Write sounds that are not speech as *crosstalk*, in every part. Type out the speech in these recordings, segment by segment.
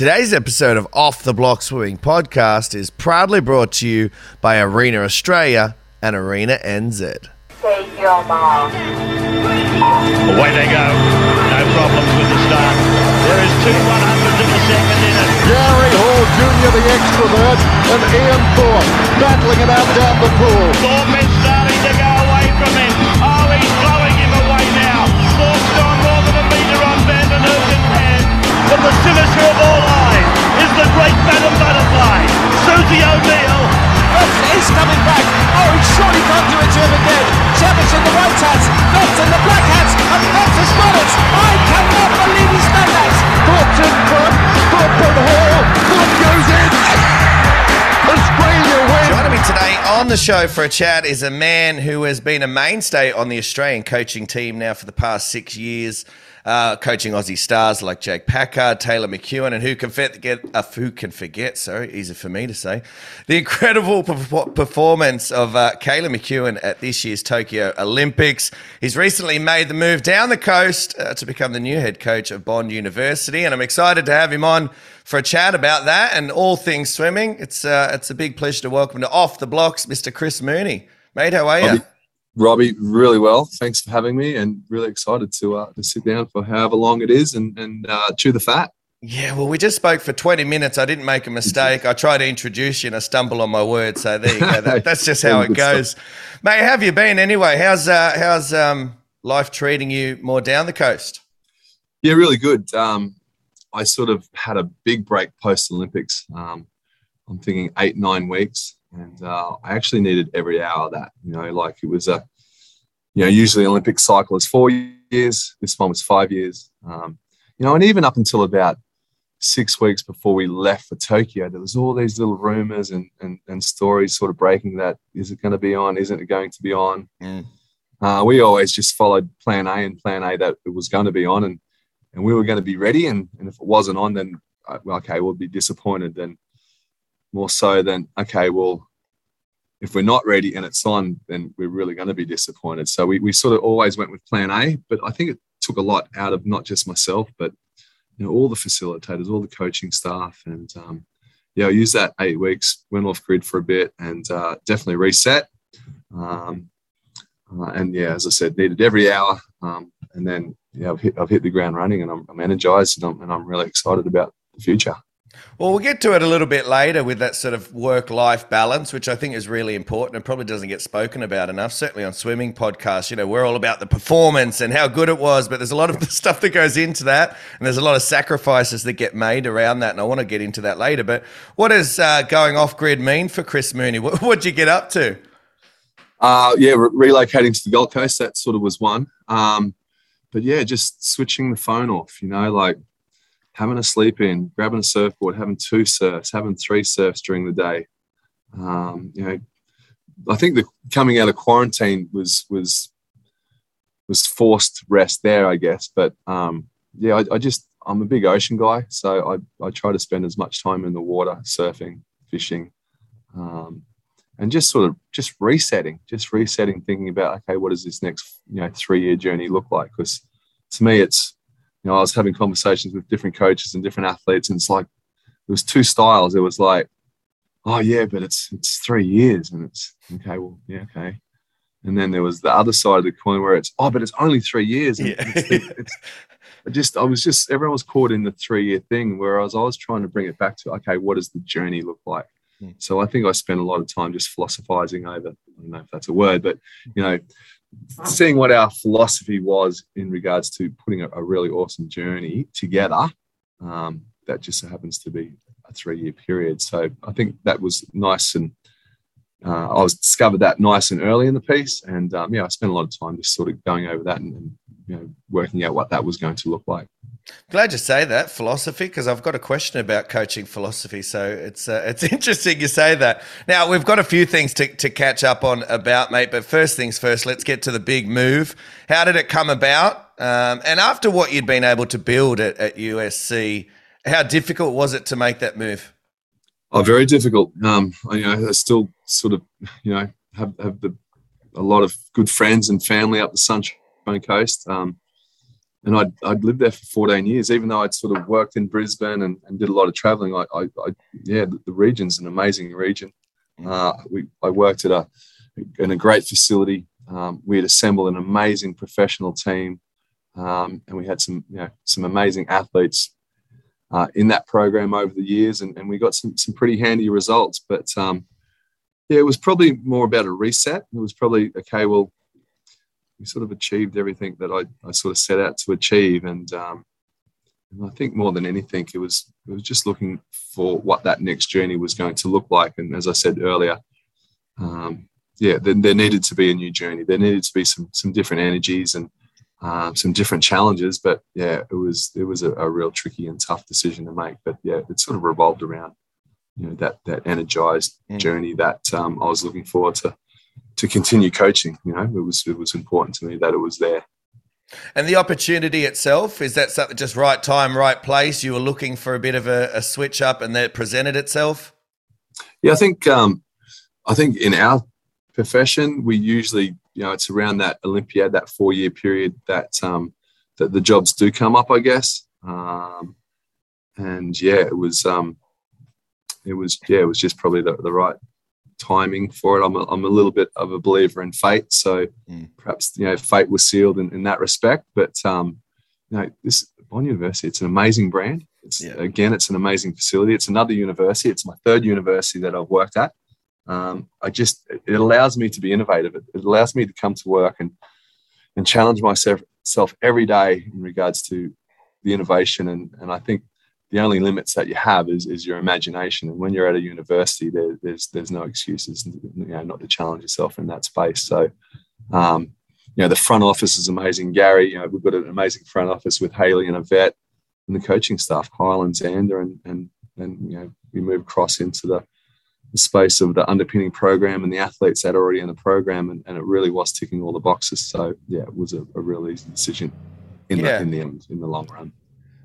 Today's episode of Off the Block Swimming Podcast is proudly brought to you by Arena Australia and Arena NZ. Take your mom. Away they go. No problems with the start. There is two 100s in the second in it. Gary Hall Jr., the extrovert, and Ian Thorpe battling it out down the pool. Thorpe But the finisher of all eyes is the great Madam Butterfly, Susie O'Neill. He's coming back. Oh, he surely can't do it to him again. Cavic in the white hats, Phelps in the black hats, and Phelps has got it. I cannot believe he's done that. Thorpe's in front. Thorpe today on the show for a chat is a man who has been a mainstay on the Australian coaching team now for the past six years. Uh, coaching Aussie stars like Jake Packard, Taylor McKeown, and who can forget? Uh, who can forget? Sorry, easy for me to say. The incredible *laughs* perf- performance of uh, Kaylee McKeown at this year's Tokyo Olympics. He's recently made the move down the coast uh, to become the new head coach of Bond University, and I'm excited to have him on for a chat about that and all things swimming. It's uh, it's a big pleasure to welcome to Off the Blocks, Mr. Chris Mooney. Mate, how are you? Robbie, Robbie, really well. Thanks for having me, and really excited to uh, to sit down for however long it is and and uh, chew the fat. Yeah, well, we just spoke for 20 minutes. I didn't make a mistake. I tried to introduce you and I stumble on my words. So there you go. *laughs* That, that's just how it goes. Mate, how have you been anyway? How's uh, how's um, life treating you more down the coast? Yeah, really good. Um, I sort of had a big break post Olympics. Um, I'm thinking eight nine weeks, and uh, I actually needed every hour of that. You know, like it was a, you know, usually Olympic cycle is four years. This one was five years. Um, you know, and even up until about six weeks before we left for Tokyo, there was all these little rumors and and, and stories sort of breaking that is it going to be on? Isn't it going to be on? Mm. Uh, we always just followed Plan A and Plan A that it was going to be on, and and we were going to be ready. And, and if it wasn't on, then uh, okay, we'll be disappointed. Then more so than okay, well, if we're not ready and it's on, then we're really going to be disappointed. So we we sort of always went with Plan A, but I think it took a lot out of not just myself, but you know all the facilitators, all the coaching staff, and um, yeah, I used that eight weeks, went off grid for a bit, and uh, definitely reset. Um, uh, and yeah, as I said, needed every hour. Um, and then yeah, I've hit, I've hit the ground running, and I'm, I'm energized, and I'm, and I'm really excited about the future. Well, we'll get to it a little bit later with that sort of work life balance, which I think is really important and probably doesn't get spoken about enough. Certainly on swimming podcasts, you know, we're all about the performance and how good it was, but there's a lot of *laughs* stuff that goes into that, and there's a lot of sacrifices that get made around that. And I want to get into that later. But what does uh, going off grid mean for Chris Mooney? What, what'd you get up to? Uh, yeah, re- relocating to the Gold Coast, that sort of was one. Um, but yeah, just switching the phone off, you know, like having a sleep in, grabbing a surfboard, having two surfs, having three surfs during the day. Um, you know, I think the coming out of quarantine was was was forced rest there, I guess. But um, yeah, I, I just I'm a big ocean guy, so I I try to spend as much time in the water, surfing, fishing, um, and just sort of just resetting, just resetting, thinking about okay, what does this next you know three year journey look like? Because to me, it's you know I was having conversations with different coaches and different athletes, and it's like there was two styles. It was like, oh yeah, but it's it's three years, and it's okay, well yeah, okay. And then there was the other side of the coin where it's oh, but it's only three years. And Yeah. it's, it's, *laughs* I just I was just everyone was caught in the three year thing, whereas I was trying to bring it back to okay, what does the journey look like? Hmm. So I think I spent a lot of time just philosophizing over. I don't know if that's a word, but you know, seeing what our philosophy was in regards to putting a, a really awesome journey together. Um, that just so happens to be a three year period. So I think that was nice and. Uh, I was discovered that nice and early in the piece, and um, yeah, I spent a lot of time just sort of going over that and, and you know working out what that was going to look like. Glad you say that philosophy because I've got a question about coaching philosophy. So it's uh, *laughs* it's interesting you say that. Now we've got a few things to, to catch up on about, mate. But first things first, let's get to the big move. How did it come about? Um, and after what you'd been able to build at, at USC, how difficult was it to make that move? Oh, very difficult. Um, I, you know, I still sort of, you know, have have the, a lot of good friends and family up the Sunshine Coast. Um, and I'd, I'd lived there for 14 years, even though I'd sort of worked in Brisbane and, and did a lot of traveling. I, I, I yeah, the, the, region's an amazing region. Uh, we, I worked at a in a great facility. Um, we had assembled an amazing professional team, um, and we had some you know some amazing athletes uh, in that program over the years, and, and we got some some pretty handy results. But um, yeah, it was probably more about a reset. It was probably okay. Well, we sort of achieved everything that I, I sort of set out to achieve, and, um, and I think more than anything, it was it was just looking for what that next journey was going to look like. And as I said earlier, um, yeah, there, there, needed to be a new journey. There needed to be some some different energies and um, some different challenges. But yeah, it was it was a, a, real tricky and tough decision to make. But yeah, it sort of revolved around you know that that energized mm. journey that um, I was looking forward to to continue coaching. You know, it was it was important to me that it was there. And the opportunity itself is that something just right time, right place. You were looking for a bit of a, a switch up, and that presented itself. Yeah, I think um, I think in our profession, we usually you know it's around that Olympiad, that four year period that um, that the jobs do come up, I guess. Um, and yeah, it was um, it was yeah, it was just probably the, the right timing for it. I'm a, I'm a little bit of a believer in fate, so mm. perhaps you know fate was sealed in, in that respect. But um, you know, this Bond University, it's an amazing brand. It's yeah. again, it's an amazing facility. It's another university. It's my third university that I've worked at um, I just it allows me to be innovative. It, it, allows me to come to work and and challenge myself self every day in regards to the innovation. And and I think the only limits that you have is, is your imagination. And when you're at a university, there, there's there's no excuses, you know, not to challenge yourself in that space. So, um, you know, the front office is amazing. Gary, you know, we've got an amazing front office with Haley and Yvette and the coaching staff, Kyle and Xander, and and and you know, we move across into the the space of the underpinning program and the athletes that are already in the program, and, and it really was ticking all the boxes. So yeah, it was a, a real easy decision in yeah. the in the in the long run.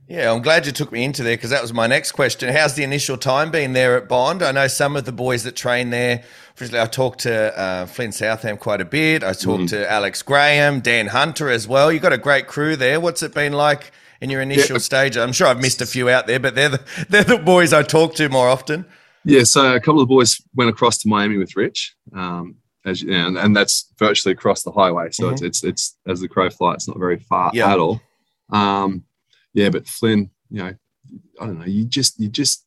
Yeah, I'm glad you took me into there because that was my next question. How's the initial time been there at Bond? I know some of the boys that train there. Firstly, I talked to uh, Flynn Southam quite a bit. I talked mm. to Alex Graham, Dan Hunter as well. You've got a great crew there. What's it been like in your initial yeah. stage? I'm sure I've missed a few out there, but they're the, *laughs* they're the boys I talk to more often. Yeah, so a couple of boys went across to Miami with Rich, um, as you and, and, that's virtually across the highway. So mm-hmm. it's, it's it's as the crow flies, it's not very far yeah. at all. Um, yeah, but Flynn, you know, I don't know. You just you just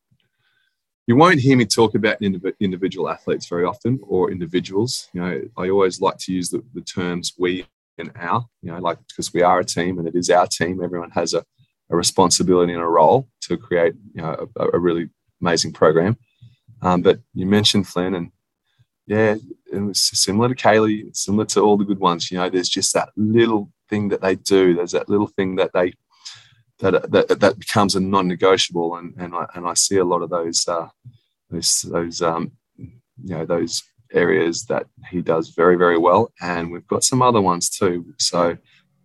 you won't hear me talk about indiv- individual athletes very often or individuals. You know, I always like to use the, the terms we and our. You know, like because we are a team and it is our team. Everyone has a, a responsibility and a role to create you know a, a really amazing program. Um, but you mentioned Flynn, and yeah, it was similar to Kaylee, similar to all the good ones. You know, there's just that little thing that they do. There's that little thing that they that that, that becomes a non-negotiable, and and I and I see a lot of those uh, those those um, you know those areas that he does very very well, and we've got some other ones too. So.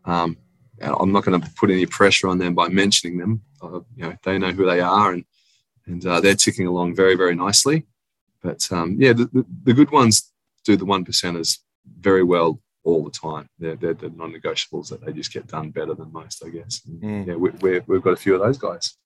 Um, I'm not going to put any pressure on them by mentioning them. Uh, you know, they know who they are, and and uh, they're ticking along very, very nicely. But um, yeah, the, the, the, good ones do the one percenters very well all the time. They're, they're the non-negotiables that they just get done better than most, I guess. Mm. Yeah, we, we have got a few of those guys.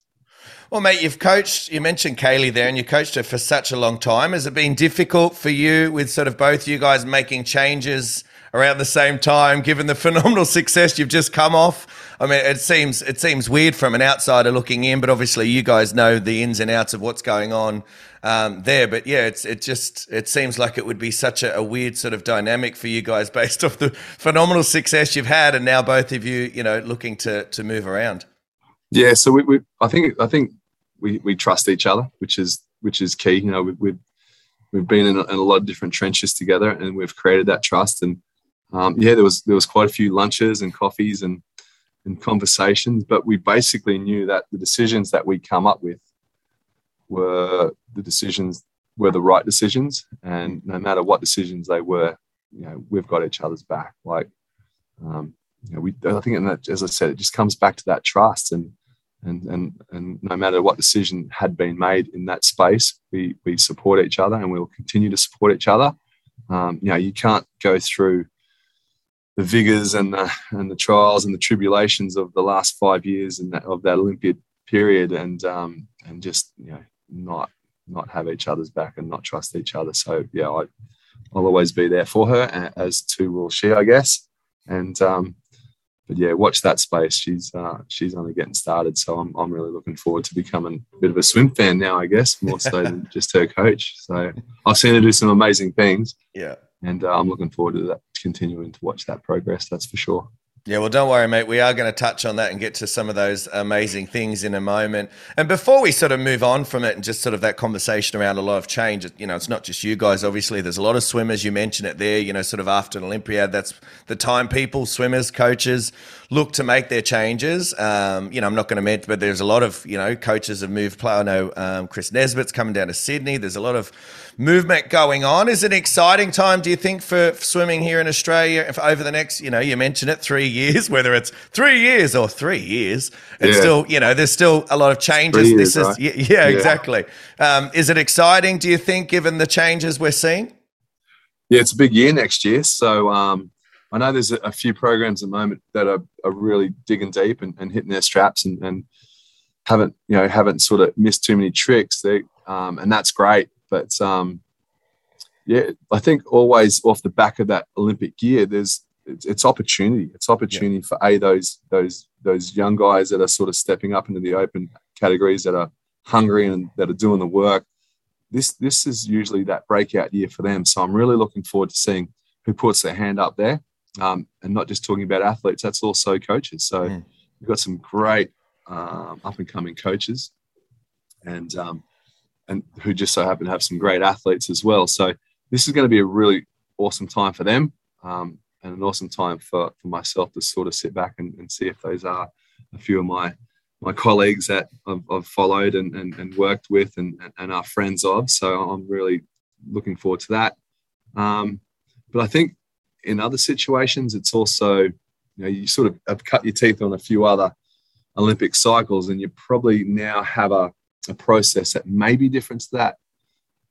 Well, mate, you've coached, you mentioned Kaylee there, and you coached her for such a long time. Has it been difficult for you with sort of both you guys making changes around the same time, given the *laughs* phenomenal success you've just come off? I mean, it seems it seems weird from an outsider looking in, but obviously you guys know the ins and outs of what's going on um, there. But yeah, it's it just it seems like it would be such a, a, weird sort of dynamic for you guys *laughs* based off the phenomenal success you've had, and now both of you, you know, looking to to move around. Yeah, so we, we I think I think we, we trust each other, which is which is key. You know, we, we've we've been in a, in a lot of different trenches together, and we've created that trust. And um, yeah, there was there was quite a few lunches and coffees and and conversations, but we basically knew that the decisions that we come up with were the decisions were the right decisions, and no matter what decisions they were, you know, we've got each other's back. Like, um, you know, we I think, that, as I said, it just comes back to that trust, and and and and no matter what decision had been made in that space, we we support each other, and we will continue to support each other. Um, you know, you can't go through the vigors and the and the trials and the tribulations of the last five years and that, of that Olympiad period, and um, and just you know not not have each other's back and not trust each other. So yeah, I, I'll always be there for her, as to will she, I guess. And um, but yeah, watch that space. She's uh, she's only getting started, so I'm I'm really looking forward to becoming a bit of a swim fan now. I guess more so than *laughs* just her coach. So I've seen her do some amazing things. Yeah, and uh, I'm looking forward to that, continuing to watch that progress. That's for sure. Yeah, well, don't worry, mate. We are going to touch on that and get to some of those amazing things in a moment. And before we sort of move on from it and just sort of that conversation around a lot of change, you know, it's not just you guys, obviously. There's a lot of swimmers. You mentioned it there, you know, sort of after an Olympiad. That's the time people, swimmers, coaches look to make their changes. Um, you know, I'm not going to mention, but there's a lot of, you know, coaches have moved. I know um, Chris Nesbitt's coming down to Sydney. There's a lot of movement going on. Is it an exciting time, do you think, for, swimming here in Australia if over the next, you know, you mentioned it, three years, whether it's three years or three years, it's yeah. still, you know, there's still a lot of changes. Years, this right? is, yeah, yeah, exactly. Um, is it exciting, do you think, given the changes we're seeing? Yeah, it's a big year next year. So, um, I know there's a, a, few programs at the moment that are, are really digging deep and, and hitting their straps and, and, haven't you know haven't sort of missed too many tricks. They um, and that's great. But um, yeah, I think always off the back of that Olympic gear, there's it's, it's opportunity. It's opportunity yeah. for a those those those young guys that are sort of stepping up into the open categories that are hungry and that are doing the work. This this is usually that breakout year for them. So I'm really looking forward to seeing who puts their hand up there, um, and not just talking about athletes. That's also coaches. So mm. we've got some great um, up and coming coaches, and um, and who just so happen to have some great athletes as well. So this is going to be a really awesome time for them um, and an awesome time for, for myself to sort of sit back and, and see if those are a few of my my colleagues that I've, I've followed and, and, and, worked with and, and are friends of. So I'm really looking forward to that. Um, but I think in other situations, it's also, you know, you sort of have cut your teeth on a few other Olympic cycles and you probably now have a, a process that may be different to that.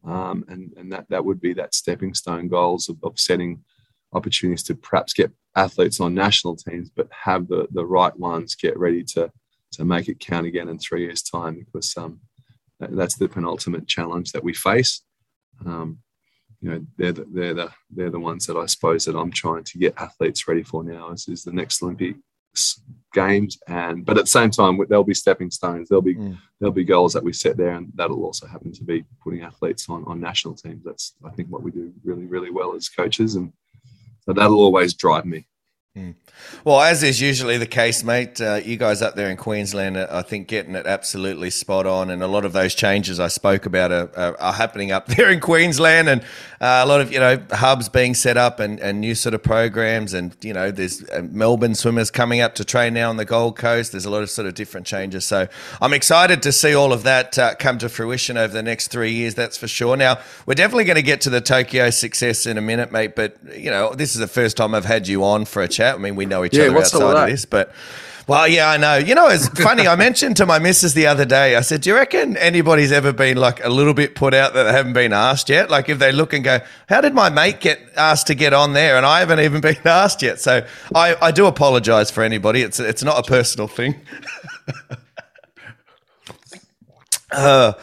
Um, and and that, that would be that stepping stone goals of, of setting opportunities to perhaps get athletes on national teams, but have the, the right ones get ready to, to make it count again in three years' time because um, that's the penultimate challenge that we face. Um, you know, they're the, they're the they're the ones that I suppose that I'm trying to get athletes ready for now. Is, is the next Olympic games and but at the same time there'll be stepping stones there'll be mm. there'll be goals that we set there and that'll also happen to be putting athletes on on national teams that's i think what we do really really well as coaches and so that'll always drive me. Well, as is usually the case, mate, uh, you guys up there in Queensland, I think, getting it absolutely spot on. And a lot of those changes I spoke about are, are, are happening up *laughs* there in Queensland, and uh, a lot of you know hubs being set up and, and new sort of programs. And you know, there's uh, Melbourne swimmers coming up to train now on the Gold Coast. There's a lot of sort of different changes. So I'm excited to see all of that uh, come to fruition over the next three years. That's for sure. Now we're definitely going to get to the Tokyo success in a minute, mate. But you know, this is the first time I've had you on for a chat. I mean, we know each yeah, other outside of, of this, but. Well, yeah, I know. You know, it's funny. I mentioned to my missus the other day, I said, Do you reckon anybody's ever been like a little bit put out that they haven't been asked yet? Like if they look and go, How did my mate get asked to get on there? And I haven't even been *laughs* asked yet. So I, I do apologize for anybody. It's, it's not a personal thing. *laughs* uh,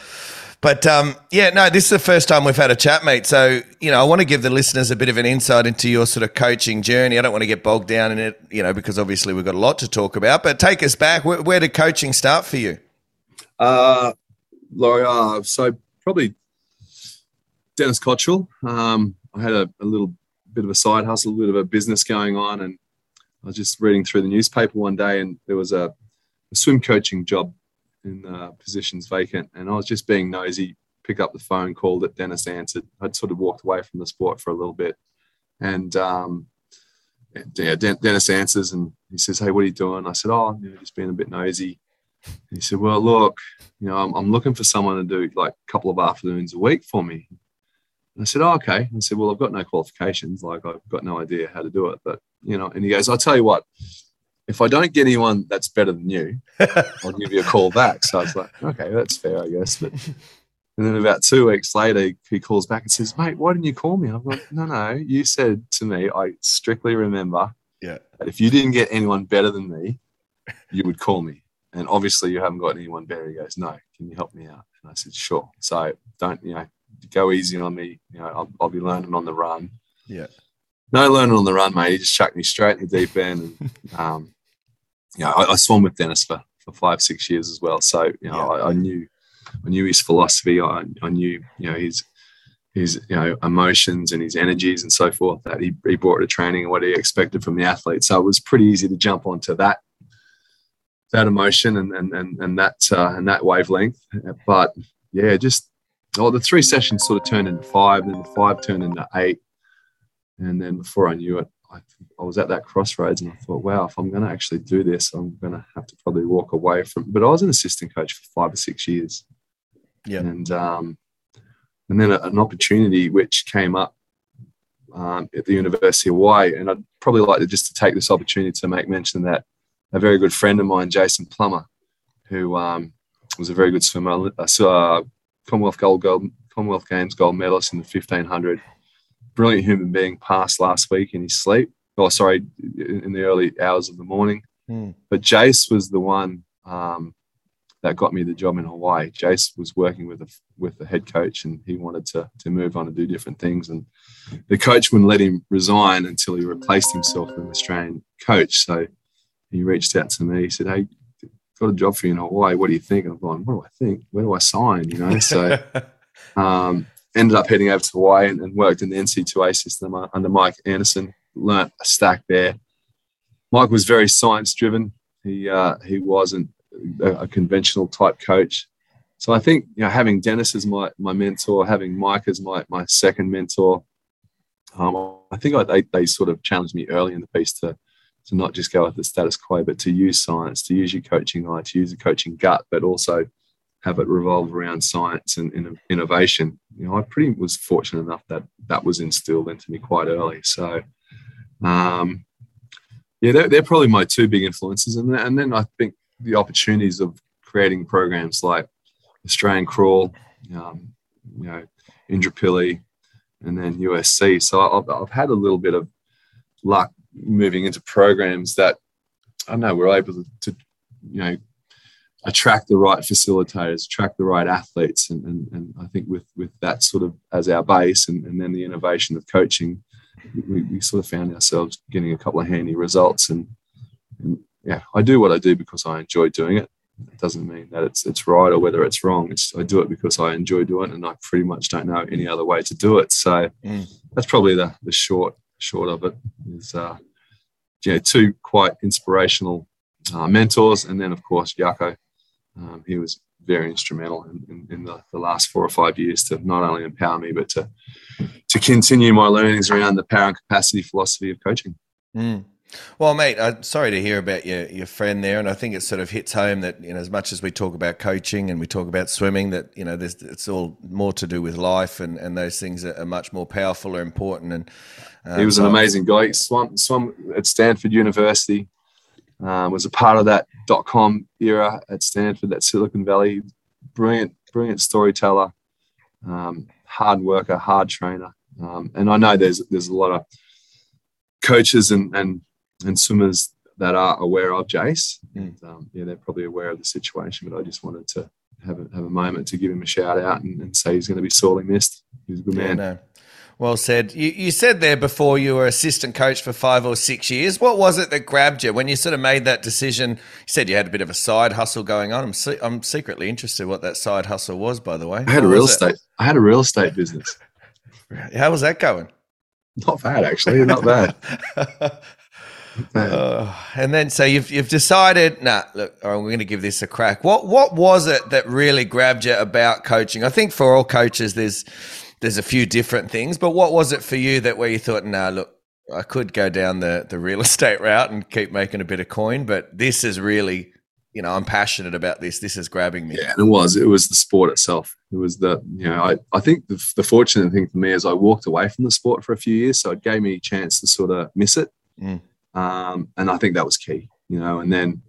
but um, yeah, no, this is the first time we've had a chat, mate. So, you know, I want to give the listeners a bit of an insight into your sort of coaching journey. I don't want to get bogged down in it, you know, because obviously we've got a lot to talk about. But take us back. Where, where did coaching start for you? Uh, uh, so probably Dennis Cottrell. Um, I had a, a, little bit of a side hustle, a bit of a business going on. And I was just reading through the newspaper one day and there was a, a swim coaching job in uh, positions vacant, and I was just being nosy. Pick up the phone, called it. Dennis answered. I'd sort of walked away from the sport for a little bit, and um, yeah, Dennis answers and he says, "Hey, what are you doing?" I said, "Oh, you know, just being a bit nosy." And he said, "Well, look, you know, I'm, I'm, looking for someone to do like a couple of afternoons a week for me." And I said, oh, "Okay." I said, "Well, I've got no qualifications. Like, I've got no idea how to do it, but you know." And he goes, "I'll tell you what if I don't get anyone that's better than you, I'll give you a call back. So I was like, okay, that's fair, I guess. But and then about two weeks later, he calls back and says, mate, why didn't you call me? I'm like, no, no, you said to me, I strictly remember Yeah. that if you didn't get anyone better than me, you would call me. And obviously, you haven't got anyone better. He goes, No, can you help me out? And I said, Sure. So don't, you know, go easy on me. You know, I'll, I'll be learning on the run. Yeah. No learning on the run, mate. He just chucked me straight in the deep end. And, *laughs* um, you know, I, I swam with Dennis for, for five, six years as well. So, you know, I, I knew, I knew his philosophy. I, I knew, you know, his, his, you know, emotions and his energies and so forth that he, he brought to training and what he expected from the athlete. So it was pretty easy to jump onto that, that emotion and, and, and, and that, uh, and that wavelength. But yeah, just, oh, the three sessions sort of turned into five, then the five turned into eight. And then before I knew it, I, I was at that crossroads and I thought, wow, if I'm going to actually do this, I'm going to have to probably walk away from. But I was an assistant coach for five or six years, Yeah. and um, and then a- an opportunity which came up um, at the University of Hawaii, and I'd probably like to just to take this opportunity to make mention that a very good friend of mine, Jason Plummer, who um, was a very good swimmer, uh, Commonwealth gold, gold Commonwealth Games gold medalist in the 1500 brilliant human being passed last week in his sleep. Oh, sorry, in the early hours of the morning. Hmm. But Jace was the one um, that got me the job in Hawaii. Jace was working with the with the head coach, and he wanted to to move on and do different things. And the coach wouldn't let him resign until he replaced himself with an Australian coach. So he reached out to me. He said, "Hey, got a job for you in Hawaii. What do you think?" And I'm going, "What do I think? Where do I sign?" You know, so *laughs* um, ended up heading over to Hawaii and, and worked in the NC2A system uh, under Mike Anderson. Learnt a stack there. Mike was very science driven. He uh, he wasn't a, a conventional type coach. So I think you know having Dennis as my my mentor, having Mike as my my second mentor, um, I think I, they they sort of challenged me early in the piece to to not just go with the status quo, but to use science, to use your coaching eye, to use the coaching gut, but also have it revolve around science and, innovation. You know, I pretty was fortunate enough that that was instilled into me quite early. So, um, yeah, they're, they're probably my two big influences. And then, and then I think the opportunities of creating programs like Australian Crawl, um, you know, Indooroopilly, and then USC. So I've, I've had a little bit of luck moving into programs that I know we're able to, to you know attract the right facilitators, attract the right athletes, and, and, and I think with with that sort of as our base, and, and then the innovation of coaching, we, we sort of found ourselves getting a couple of handy results. And, and yeah, I do what I do because I enjoy doing it. It doesn't mean that it's it's right or whether it's wrong. It's I do it because I enjoy doing it, and I pretty much don't know any other way to do it. So Mm. that's probably the the short short of it. Is uh, yeah, two quite inspirational uh, mentors, and then of course Jacco. Um, he was very instrumental in, in, in the, the last four or five years to not only empower me, but to to continue my learnings around the power and capacity philosophy of coaching. Mm. Well, mate, I'm sorry to hear about your, your friend there, and I think it sort of hits home that you know, as much as we talk about coaching and we talk about swimming, that you know, there's it's all more to do with life, and, and those things are, are much more powerful or important. And um, he was an amazing guy. He swam, swam at Stanford University. Um, was a part of that dot com era at Stanford, that Silicon Valley. Brilliant, brilliant storyteller, um, hard worker, hard trainer. Um, and I know there's there's a lot of coaches and and and swimmers that are aware of Jace. And um, yeah, they're probably aware of the situation. But I just wanted to have a, have a moment to give him a shout out and, and say he's going to be sorely missed. He's a good Yeah, man. no. Well said. You, you said there before you were assistant coach for five or six years. What was it that grabbed you when you sort of made that decision? You said you had a bit of a side hustle going on. I'm se- I'm secretly interested what that side hustle was, by the way. I had a real was it? estate. I had a real estate business. *laughs* How was that going? Not bad, actually. Not bad. *laughs* Uh, and then, so you've you've decided, nah, look, we're going to give this a crack. What what was it that really grabbed you about coaching? I think for all coaches, there's there's a few different things, but what was it for you that where you thought, nah, look, I could go down the the real *laughs* estate route and keep making a bit of coin, but this is really, you know, I'm passionate about this. This is grabbing me. Yeah, and it was. It was the sport itself. It was the, you know, I, I think the, the fortunate thing for me is I walked away from the sport for a few years. So it gave me a chance to sort of miss it. Mm. Um, and I think that was key, you know. And then,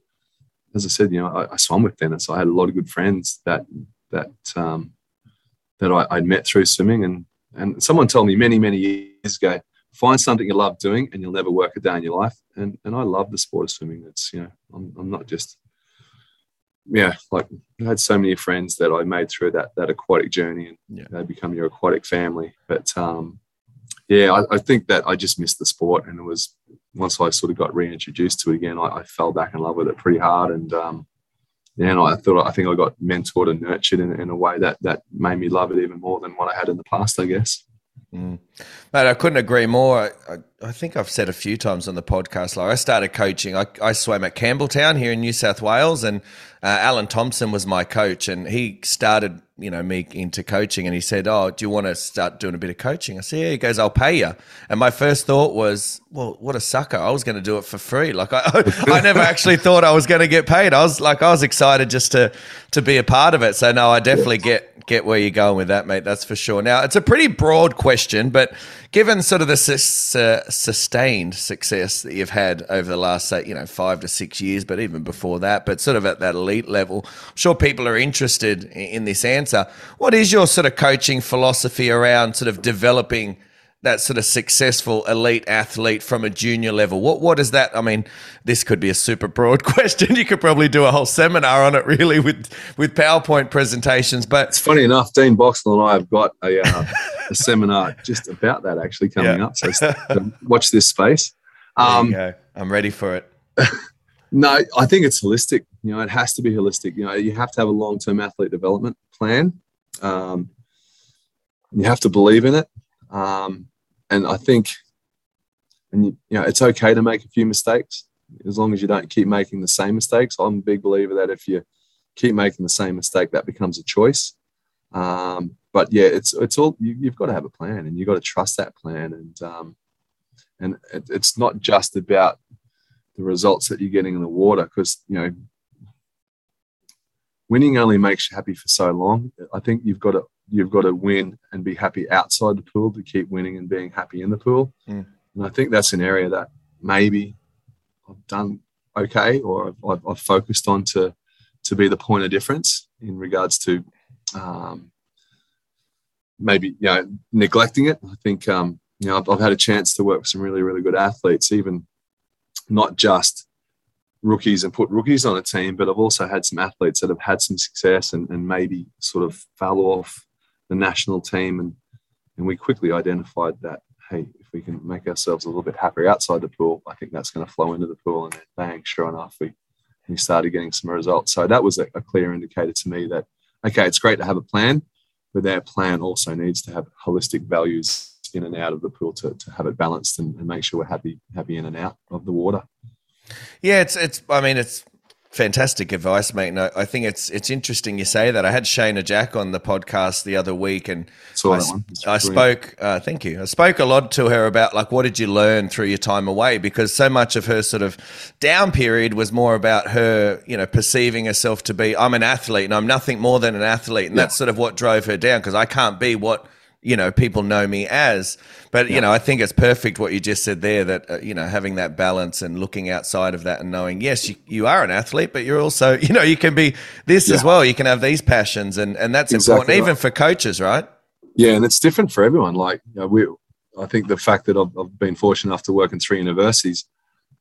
as I said, you know, I, I swam with Dennis. I had a lot of good friends that, that, um, that I, I'd met through swimming. And, and someone told me many, many years ago, find something you love doing, and you'll never work a day in your life. And and I love the sport of swimming. It's you know, I'm, I'm not just yeah, like I had so many friends that I made through that that aquatic journey, and Yeah. they become your aquatic family. But um, yeah, I, I think that I just missed the sport, and it was once I sort of got reintroduced to it again, I, I fell back in love with it pretty hard, and um, and I thought I think I got mentored and nurtured in, in a way that that made me love it even more than what I had in the past, I guess. Mate, I couldn't agree more. I, I, I think I've said a few times on the podcast, like I started coaching. I, I swam at Campbelltown here in New South Wales, and uh, Alan Thompson was my coach, and he started, you know, me into coaching. And he said, "Oh, do you want to start doing a bit of coaching?" I said, "Yeah." He goes, "I'll pay you." And my first thought was, "Well, what a sucker! I was going to do it for free. Like I, *laughs* I never actually thought I was going to get paid. I was like, I was excited just to to be a part of it. So no, I definitely get get where you're going with that, mate. That's for sure. Now, it's a pretty broad question, but given sort of the sus- uh, sustained success that you've had over the last, say, you know, five to six years, but even before that, but sort of at that elite level, I'm sure people are interested in, in this answer. What is your sort of coaching philosophy around sort of developing? that sort of successful elite athlete from a junior level? What what is that? I mean, this could be a super broad *laughs* question. You could probably do a whole seminar on it, really, with with PowerPoint presentations. But It's funny enough, Dean Boxall and I have got a, uh, *laughs* a seminar just about that actually coming Yeah. up. So watch this space. there Um, you go. I'm ready for it. *laughs* No, I think it's holistic. You know, it has to be holistic. You know, you have to have a long-term athlete development plan. Um, you have to believe in it, um, and I think, and you, you know, it's okay to make a few mistakes as long as you don't keep making the same mistakes. I'm a big believer that if you keep making the same mistake, that becomes a choice. Um, but yeah, it's it's all you, you've got to have a plan, and you've got to trust that plan, and um, and it, it's not just about the results that you're getting in the water because you know winning only makes you happy for so long. I think you've got to you've got to win and be happy outside the pool to keep winning and being happy in the pool. Mm. and i think that's an area that maybe i've done okay or I've, I've, I've focused on to to be the point of difference in regards to um, maybe you know neglecting it. I think um, you know I've, I've had a chance to work with some really really good athletes even not just rookies and put rookies on a team, but I've also had some athletes that have had some success and, and maybe sort of fell off the national team. And, and we quickly identified that, hey, if we can make ourselves a little bit happier outside the pool, I think that's going to flow into the pool. And then bang, sure enough, we, we started getting some results. So that was a, a clear indicator to me that, okay, it's great to have a plan, but that plan also needs to have holistic values in and out of the pool to, to have it balanced and, and make sure we're happy happy in and out of the water. Yeah, it's it's. I mean, it's fantastic advice, mate. And I, I think it's it's interesting you say that. I had Shayna Jack on the podcast the other week, and I, that s- one. It's I spoke. Uh, thank you. I spoke a lot to her about like what did you learn through your time away because so much of her sort of down period was more about her, you know, perceiving herself to be I'm an athlete and I'm nothing more than an athlete, and Yeah. that's sort of what drove her down because I can't be what you know people know me as but you know i think it's perfect what you just said there that uh, you know having that balance and looking outside of that and knowing yes you, you are an athlete but you're also *laughs* you know you can be this as well. You can have these passions and and that's Exactly important even for coaches right? Yeah, and it's different for everyone. Like you know, we, I think the fact that I've, I've been fortunate enough to work in three universities,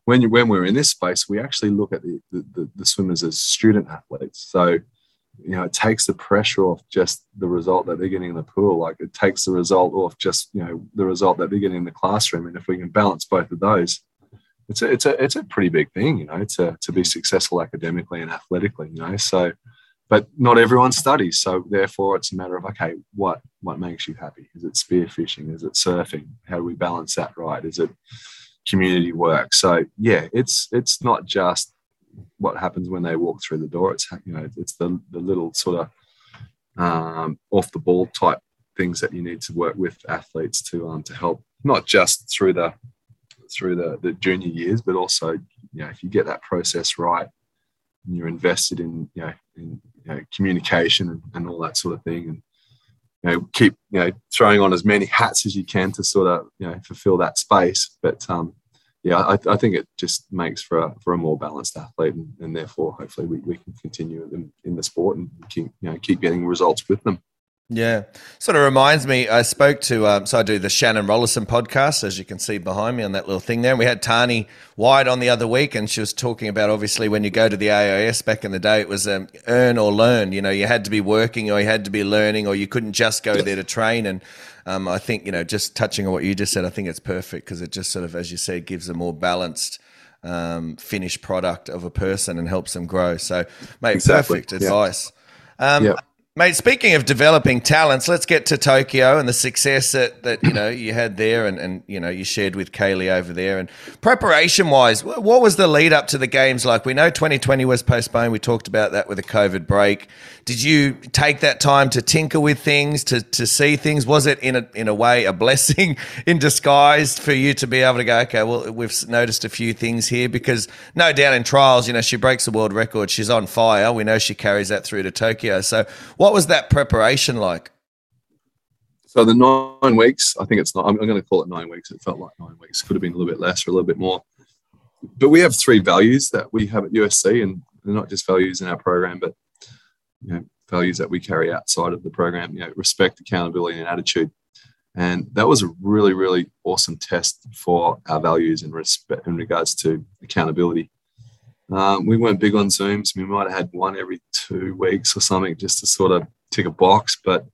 when you, when we're in this space, we actually look at the, the, the, the swimmers as student athletes. So, you know, it takes the pressure off just the result that they're getting in the pool. Like it takes the result off just you know the result that they're getting in the classroom. And if we can balance both of those, it's a it's a it's a pretty big thing, you know, to to be successful academically and athletically. You know, so but not everyone studies. So therefore, it's a matter of okay, what what makes you happy? Is it spearfishing? Is it surfing? How do we balance that right? Is it community work? So yeah, it's it's not just what happens when they walk through the door. It's you know it's the the little sort of um, off the ball type things that you need to work with athletes to um, to help not just through the through the, the junior years, but also you know if you get that process right and you're invested in you know in you know, communication and, and all that sort of thing and you know keep you know throwing on as many hats as you can to sort of you know fulfill that space but um yeah I, I think it just makes for a, for a more balanced athlete and, and therefore hopefully we, we can continue in, in the sport and keep you know keep getting results with them Yeah, sort of reminds me. I spoke to um, so I do the Shannon Rollason podcast, as you can see behind me on that little thing there. And we had Tani White on the other week, and she was talking about obviously when you go to the AIS back in the day, it was um, earn or learn. You know, you had to be working or you had to be learning, or you couldn't just go there to train. And um, I think you know, just touching on what you just said, I think it's perfect because it just sort of, as you said, gives a more balanced. Um, finished product of a person and helps them grow. So, mate, Exactly, perfect yeah. advice. Um, Yeah. Mate, speaking of developing talents, let's get to Tokyo and the success that, that you know you had there, and, and you know you shared with Kaylee over there. And preparation wise, what was the lead up to the games like? We know 2020 was postponed. We talked about that with a COVID break. Did you take that time to tinker with things, to to see things? Was it in a in a way a blessing *laughs* in disguise for you to be able to go? Okay, well we've noticed a few things here because no doubt in trials, you know she breaks the world record. She's on fire. We know she carries that through to Tokyo. So what was that preparation like? So the nine weeks, I think it's not. I'm, going to call it nine weeks. It felt like nine weeks. Could have been a little bit less or a little bit more. But we have three values that we have at USC, and they're not just values in our program, but you know, values that we carry outside of the program. You know, respect, accountability, and attitude. And that was a really, really awesome test for our values in respect in regards to accountability. Um, we weren't big on Zooms. We might have had one every two weeks or something just to sort of tick a box, but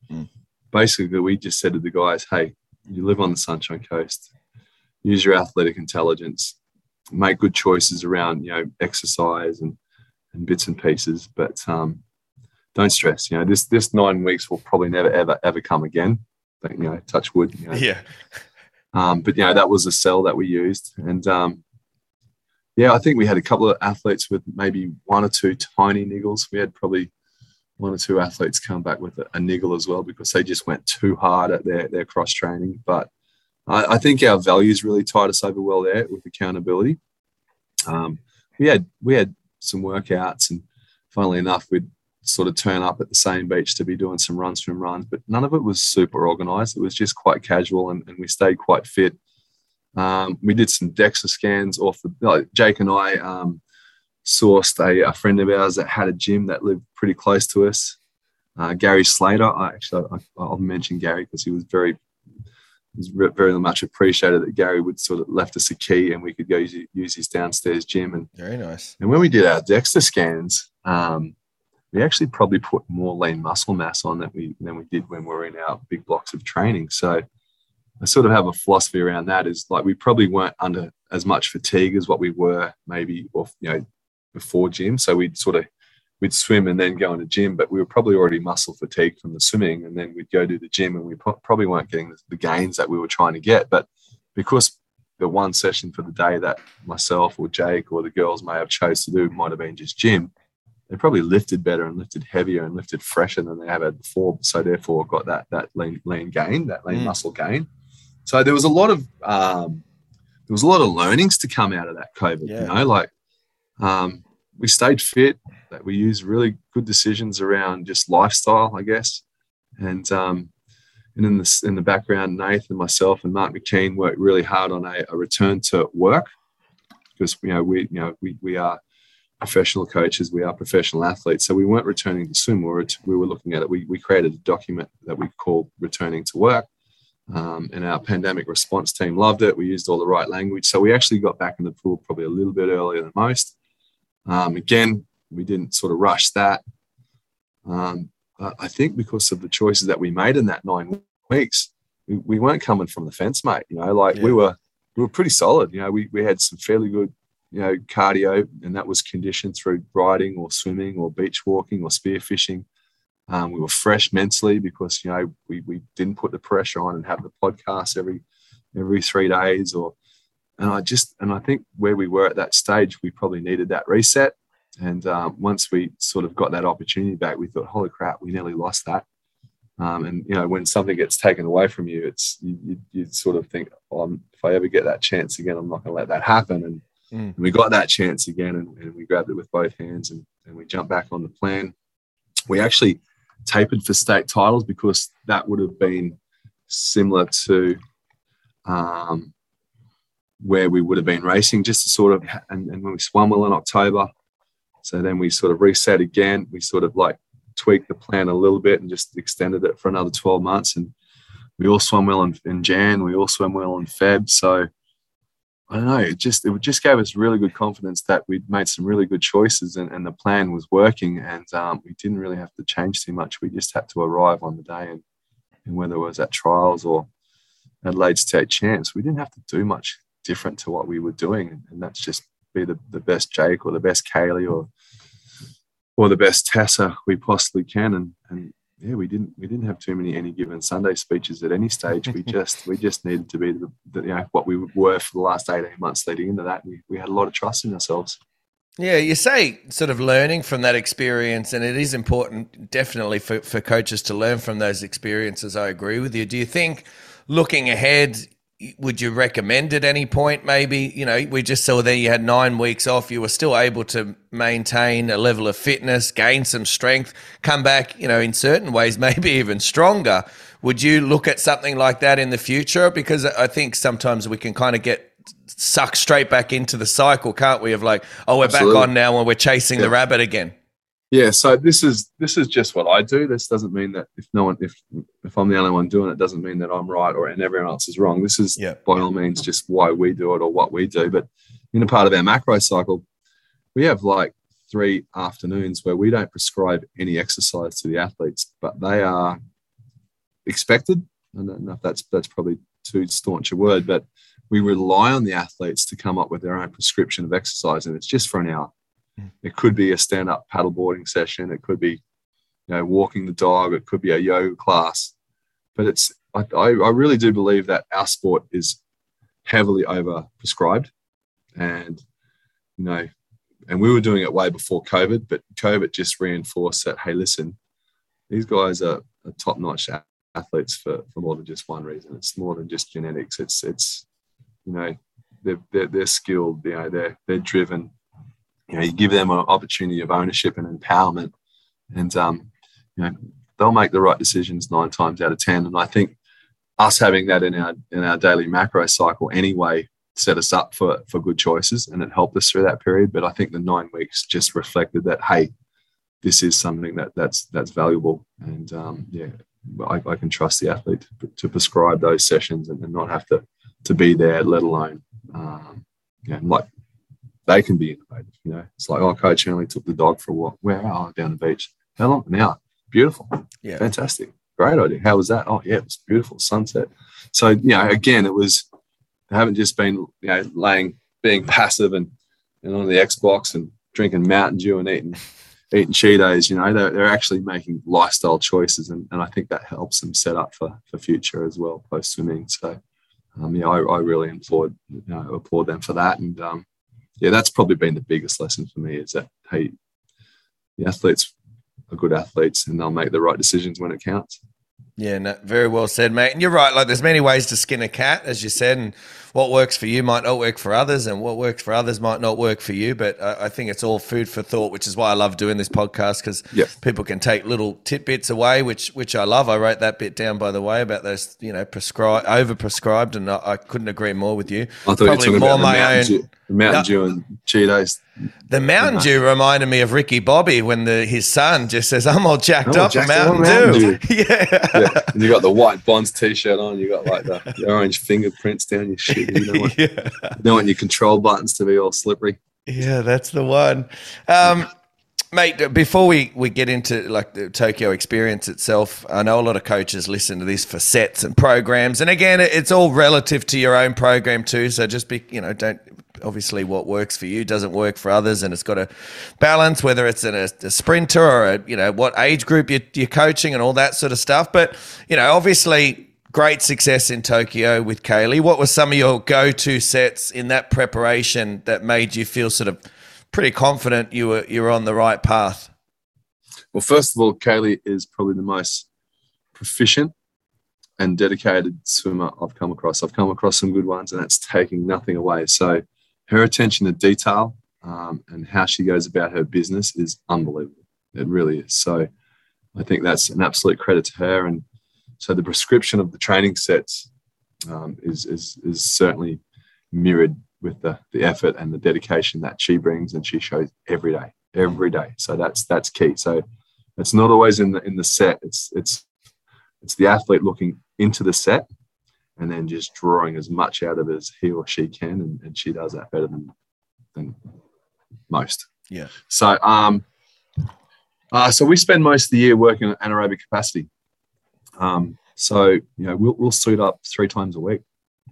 basically we just said to the guys, hey, you live on the Sunshine Coast, use your athletic intelligence, make good choices around, you know, exercise and, and bits and pieces, but um, don't stress. You know, this this nine weeks will probably never ever ever come again. But you know, touch wood. You know. Yeah, Um, but you know, that was a cell that we used, and um, yeah, I think we had a couple of athletes with maybe one or two tiny niggles. We had probably one or two athletes come back with a, a niggle as well because they just went too hard at their their cross training. But I, I think our values really tied us over well there with accountability. Um, we had we had some workouts, and funnily enough, we'd sort of turn up at the same beach to be doing some run swim runs, but none of it was super organized. It was just quite casual, and, and we stayed quite fit. Um, we did some DEXA scans off the like Jake and I um, sourced a, a friend of ours that had a gym that lived pretty close to us. Uh, Gary Slater. I actually I, I'll mention Gary because he was very was ve- very much appreciated that Gary would sort of left us a key and we could go use, use his downstairs gym. And very nice. and when we did our DEXA scans, um, we actually probably put more lean muscle mass on than we than we did when we were in our big blocks of training. So I sort of have a philosophy around that is like we probably weren't under as much fatigue as what we were maybe off, you know, before gym. So we'd sort of we'd swim and then go into gym, but we were probably already muscle fatigued from the swimming, and then we'd go to the gym and we probably weren't getting the, the gains that we were trying to get. But because the one session for the day that myself or Jake or the girls may have chose to do might have been just gym, they probably lifted better and lifted heavier and lifted fresher than they have had before. So therefore got that that lean lean gain, that lean Mm. muscle gain. So there was a lot of um, there was a lot of learnings to come out of that COVID. Yeah. You know, like um, we stayed fit. That we used really good decisions around just lifestyle, I guess, and um, and in the in the background, Nathan, myself, and Mark McKean worked really hard on a, a return to work because you know we you know we we are professional coaches, we are professional athletes, so we weren't returning to swim. We were we were looking at it. We we created a document that we called returning to work. Um, and our pandemic response team loved it. We used all the right language. So we actually got back in the pool probably a little bit earlier than most. Um, again, we didn't sort of rush that. Um, I think because of the choices that we made in that nine weeks, we, we weren't coming from the fence, mate. You know, like we were we were pretty solid. You know, we, we had some fairly good, you know, cardio, and that was conditioned through riding or swimming or beach walking or spearfishing. Um, we were fresh mentally because you know we, we didn't put the pressure on and have the podcast every every three days or and I just and I think where we were at that stage we probably needed that reset. And um, once we sort of got that opportunity back we thought holy crap we nearly lost that. Um, and you know when something gets taken away from you it's you, you, you sort of think oh, I'm- if I ever get that chance again I'm not going to let that happen. And, Mm. and we got that chance again and, and we grabbed it with both hands and, and we jumped back on the plan. We actually tapered for state titles because that would have been similar to um, where we would have been racing, just to sort of, and, and when we swum well in October. So then we sort of reset again. We sort of like tweaked the plan a little bit and just extended it for another 12 months. And we all swam well in, in Jan. We all swam well in Feb. So I don't know. It just it just gave us really good confidence that we'd made some really good choices and, and the plan was working. And um, we didn't really have to change too much. We just had to arrive on the day and, and whether it was at trials or Adelaide State Champs, we didn't have to do much different to what we were doing. And that's just be the, the best Jake or the best Kaylee or or the best Tessa we possibly can. And and yeah, we didn't we didn't have too many any given Sunday speeches at any stage. We *laughs* just we just needed to be the, the, you know what we were for the last eighteen months leading into that. We, we had a lot of trust in ourselves. Yeah, you say sort of learning from that experience, and it is important, definitely, for, for coaches to learn from those experiences. I agree with you. Do you think looking ahead, would you recommend at any point maybe? You know we just saw there you had nine weeks off. You were still able to maintain a level of fitness gain some strength come back you know in certain ways *laughs* maybe even stronger. Would you look at something like that in the future? Because i think sometimes we can kind of get sucked straight back into the cycle can't we of like oh we're Absolutely. back on now and we're chasing yeah. the rabbit again yeah so this is this is just what i do. This doesn't mean that if no one if if i'm the only one doing it doesn't mean that i'm right or and everyone else is wrong. This is yeah. by all means just why we do it or what we do. But in a part of our macro cycle we have like three afternoons where we don't prescribe any exercise to the athletes but they are expected. I don't know if that's that's probably too staunch a word but we rely on the athletes to come up with their own prescription of exercise and it's just for an hour Mm. it could be a stand-up paddleboarding session. It could be, you know, walking the dog. It could be a yoga class. But it's I, I really do believe that our sport is heavily over prescribed, and you know, and we were doing it way before COVID, but COVID just reinforced that. Hey, listen, these guys are, are top-notch athletes for, for more than just one reason. It's more than just genetics. It's it's you know they're, they're, they're skilled. You know they're they're driven you know, you give them an opportunity of ownership and empowerment, and um, you know, they'll make the right decisions nine times out of ten. And I think us having that in our in our daily macro cycle anyway set us up for for good choices, and it helped us through that period. But I think the nine weeks just reflected that hey, this is something that that's that's valuable, and um, yeah, I, I, can trust the athlete to, to prescribe those sessions and, and, not have to to be there, let alone um, yeah, like they can be innovative. You know, it's like, oh, coach only took the dog for a walk. Where? Oh, down the beach. How long? An hour. Beautiful. Yeah. Fantastic. Great idea. How was that? Oh, yeah, it was beautiful. Sunset. So, you know, again, it was, they haven't just been, you know, laying, being passive and, and on the Xbox and drinking Mountain Dew and eating, *laughs* eating Cheetos, you know, they're, they're actually making lifestyle choices. And, and I think that helps them set up for, for future as well, post swimming. So, um, yeah, I, I really applaud, you know, applaud them for that. And, um, yeah, that's probably been the biggest lesson for me is that hey, the athletes are good athletes and they'll make the right decisions when it counts. Yeah, no, very well said, mate. And you're right. Like, there's many ways to skin a cat, as you said, and what works for you might not work for others, and what works for others might not work for you. But I, I think it's all food for thought, which is why I love doing this podcast because people can take little tidbits away, which which I love. I wrote that bit down, by the way, about those, you know, prescribed, over prescribed, and I, I, couldn't agree more with you. I thought Probably you were more my own. Dew, Mountain Dew and Cheetos. The Mountain Dew reminded me of Ricky Bobby when the his son just says, "I'm all jacked oh, up jacked Mountain, Mountain Dew." Dew. *laughs* yeah. yeah. And you got the white Bonds t-shirt on. You got like the, the orange fingerprints down your *laughs* shit. You don't, want, *laughs* yeah. you don't want your control buttons to be all slippery. Yeah, that's the one. Um, Mate, before we, we get into like the Tokyo experience itself, I know a lot of coaches listen to this for sets and programs, and again, it's all relative to your own program too. So just be, you know, don't obviously what works for you doesn't work for others, and it's got a balance whether it's a, a sprinter or a, you know what age group you're, you're coaching and all that sort of stuff. But you know, obviously, great success in Tokyo with Kaylee. What were some of your go-to sets in that preparation that made you feel sort of pretty confident you were you were on the right path? Well, first of all, Kaylee is probably the most proficient and dedicated swimmer I've come across. I've come across some good ones, and that's taking nothing away. So, her attention to detail um, and how she goes about her business is unbelievable. It really is. So, I think that's an absolute credit to her. And so, the prescription of the training sets um, is, is is certainly mirrored with the, the effort and the dedication that she brings and she shows every day, every day. So that's that's key. So it's not always in the in the set. It's it's it's the athlete looking into the set and then just drawing as much out of it as he or she can, and, and she does that better than than most. Yeah. So um, uh, so we spend most of the year working on anaerobic capacity. Um, so you know we'll we'll suit up three times a week.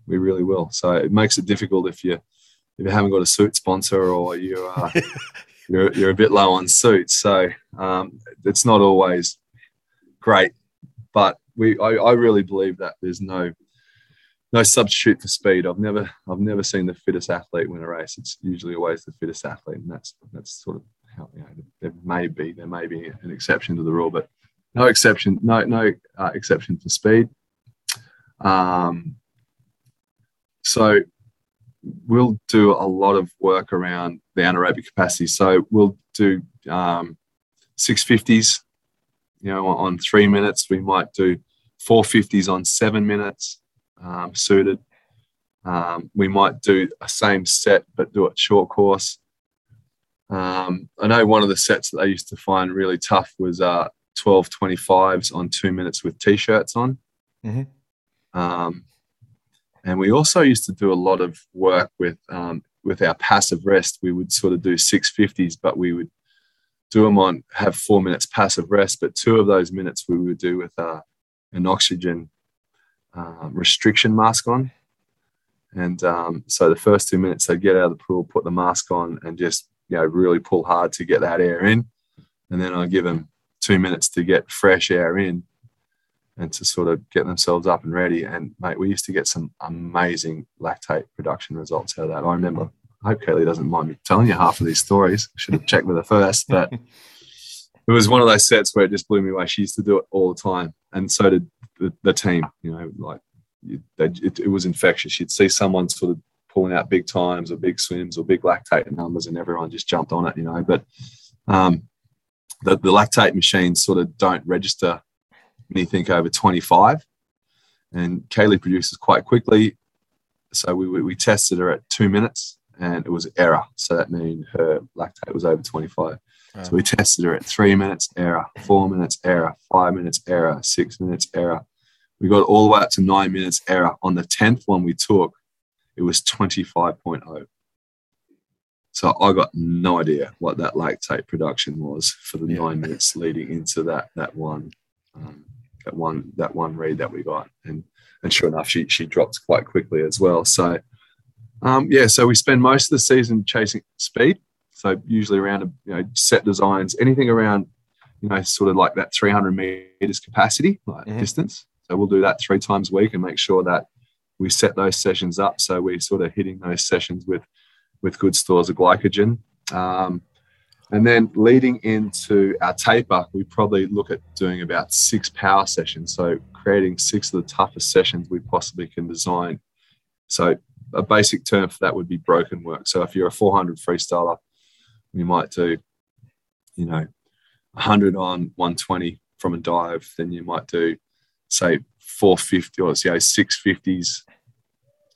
We really will. So it makes it difficult if you if you haven't got a suit sponsor or you are *laughs* you're you're a bit low on suits. So um, it's not always great, but we I, I really believe that there's no no substitute for speed. I've never I've never seen the fittest athlete win a race. It's usually always the fittest athlete, and that's that's sort of how you know there may be there may be an exception to the rule, but no exception no no uh, exception for speed. Um, so we'll do a lot of work around the anaerobic capacity. So we'll do um, 650s, you know, on three minutes. We might do 450s on seven minutes um, suited. Um, we might do a same set but do it short course. Um, I know one of the sets that I used to find really tough was uh, 12 25s on two minutes with t shirts on. Mm-hmm. Um, and we also used to do a lot of work with um, with our passive rest. We would sort of do 650s, but we would do them on have four minutes passive rest. But two of those minutes we would do with uh, an oxygen um, restriction mask on. And um, so the first two minutes, they get out of the pool, put the mask on, and just you know really pull hard to get that air in. And then I give them two minutes to get fresh air in, and to sort of get themselves up and ready. And mate, we used to get some amazing lactate production results out of that. I remember. I hope Kaylee doesn't mind me telling you half of these stories. I should have checked with her first, but *laughs* it was one of those sets where it just blew me away. She used to do it all the time, and so did the, the team. You know, like it, it was infectious. You'd see someone sort of pulling out big times or big swims or big lactate numbers, and everyone just jumped on it. You know, but um, the, the lactate machines sort of don't register anything over 25, and Kaylee produces quite quickly. So we, we, we tested her at two minutes, and it was error. So that means her lactate was over 25. So we tested her at three minutes error, four minutes error, five minutes error, six minutes error. We got all the way up to nine minutes error. On the 10th one we took, it was 25.0. So I got no idea what that lactate production was for the Yeah. nine minutes leading into that that one um, that one that one read that we got. And and sure enough, she she dropped quite quickly as well. So um, yeah, so we spend most of the season chasing speed. So usually around you know set designs, anything around you know sort of like that 300 meters capacity like Mhm. distance. So we'll do that three times a week and make sure that we set those sessions up so we're sort of hitting those sessions with with good stores of glycogen. Um, and then leading into our taper, we probably look at doing about six power sessions. So creating six of the toughest sessions we possibly can design. So a basic term for that would be broken work. So if you're a 400 freestyler, you might do, you know, 100 on 120 from a dive. Then you might do, say, 450 or know, 650s.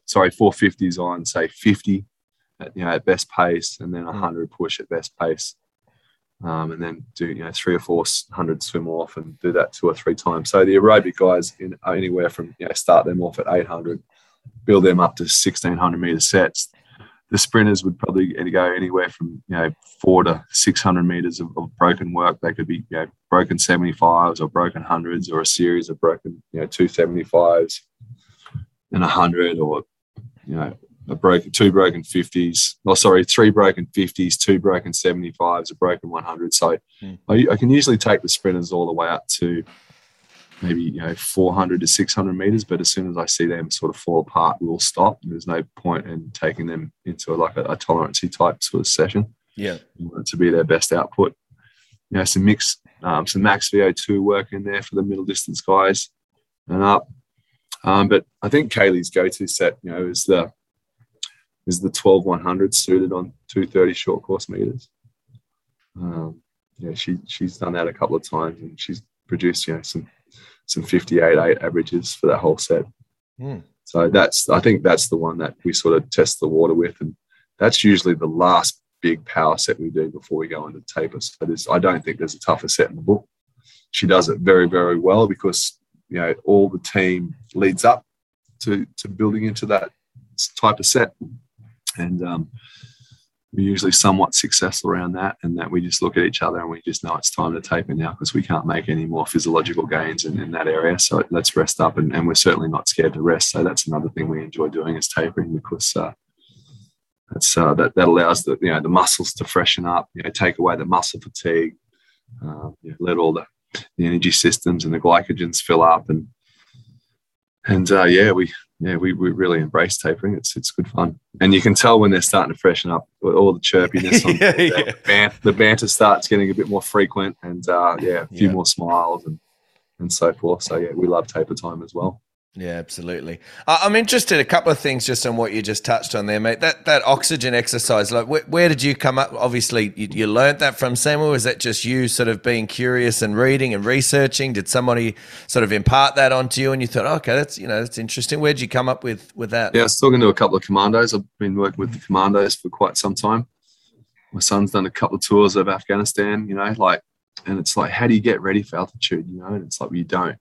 Sorry, 450s on say 50 at you know at best pace, and then 100 push at best pace. Um, and then do you know three or four hundred swim off and do that two or three times. So the aerobic guys in are anywhere from you know start them off at 800, build them up to 1600 meter sets. The sprinters would probably go anywhere from you know four to 600 meters of, of broken work. They could be you know broken 75s or broken hundreds or a series of broken you know 275s and a hundred or you know a broken two broken 50s oh sorry three broken 50s two broken 75s a broken 100 so Hmm. I, I can usually take the sprinters all the way up to maybe you know 400 to 600 meters but as soon as i see them sort of fall apart we'll stop. There's no point in taking them into like a, a tolerancy type sort of session. Yeah. want it to be their best output. You know some mix um, some max vo2 work in there for the middle distance guys and up. Um, but i think kaylee's go-to set you know is the is the 12 100 suited on 230 short course meters. Um, yeah, she she's done that a couple of times and she's produced you know some some 58 8 averages for that whole set. Hmm. So that's I think that's the one that we sort of test the water with, and that's usually the last big power set we do before we go into taper. So there's, I don't think there's a tougher set in the book. she does it very, very well because you know all the team leads up to to building into that type of set, and um, we're usually somewhat successful around that. And that we just look at each other and we just know it's time to taper now because we can't make any more physiological gains in, in that area. So let's rest up, and, and, we're certainly not scared to rest. So that's another thing we enjoy doing is tapering because. Uh, that's, uh, that, that allows the you know the muscles to freshen up, you know, take away the muscle fatigue, uh, you know, let all the, the energy systems and the glycogens fill up, and and uh, yeah, we yeah we, we really embrace tapering. It's it's good fun, and you can tell when they're starting to freshen up. All the chirpiness, on yeah, *laughs* yeah. The, banter, the, banter, starts getting a bit more frequent, and uh, yeah, a few yeah. more smiles and and so forth. So yeah, we love taper time as well. Yeah, absolutely. I'm interested. A couple of things just on what you just touched on there, mate. That that oxygen exercise, like, where, where did you come up? Obviously, you, you learned that from Samuel. Was that just you sort of being curious and reading and researching? Did somebody sort of impart that onto you, and you thought, okay, that's you know that's interesting. Where did you come up with with that? Yeah, I was talking to a couple of commandos. I've been working with the commandos for quite some time. My son's done a couple of tours of Afghanistan. You know, like, and it's like, how do you get ready for altitude? You know, and it's like, well, you don't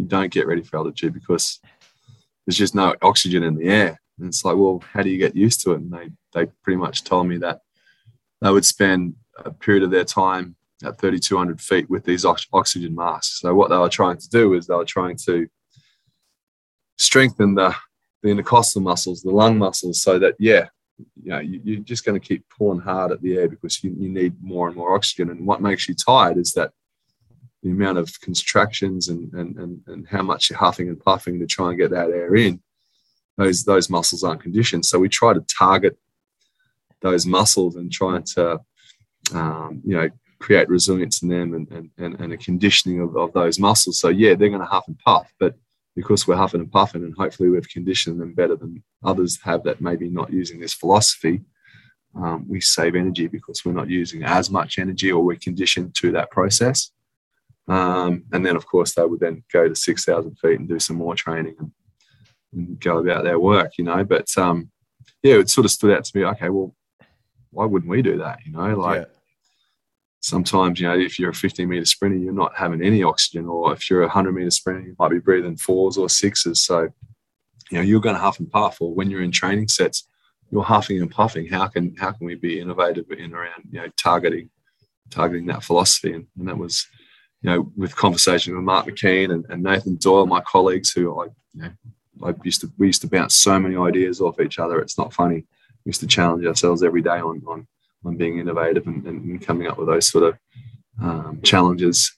you don't get ready for altitude because there's just no oxygen in the air. And it's like, well, how do you get used to it? And they they pretty much told me that they would spend a period of their time at 3,200 feet with these oxygen masks. So what they were trying to do is they were trying to strengthen the the intercostal muscles, the lung muscles, so that yeah, you know, you, are just going to keep pulling hard at the air because you, you need more and more oxygen. And what makes you tired is that the amount of contractions and, and, and, and how much you're huffing and puffing to try and get that air in, those, those muscles aren't conditioned. So we try to target those muscles and try to, um, you know, create resilience in them and, and, and, a conditioning of, of those muscles. So yeah, they're going to huff and puff, but because we're huffing and puffing and hopefully we've conditioned them better than others have that maybe not using this philosophy, um, we save energy because we're not using as much energy or we're conditioned to that process. Um, and then, of course, they would then go to 6,000 feet and do some more training and, and go about their work, you know. But um, yeah, it sort of stood out to me, okay, well, why wouldn't we do that, you know? Like, yeah. Sometimes, you know, if you're a 15 meter sprinter, you're not having any oxygen, or if you're a 100 meter sprinter, you might be breathing fours or sixes. So, you know, you're going to huff and puff. Or when you're in training sets, you're huffing and puffing. How can how can we be innovative in around you know targeting targeting that philosophy? And, and that was you know, with conversation with Mark McKean and, and Nathan Doyle, my colleagues who I, you know, I used to, we used to bounce so many ideas off each other. It's not funny. We used to challenge ourselves every day on, on, on being innovative and, and coming up with those sort of um, challenges.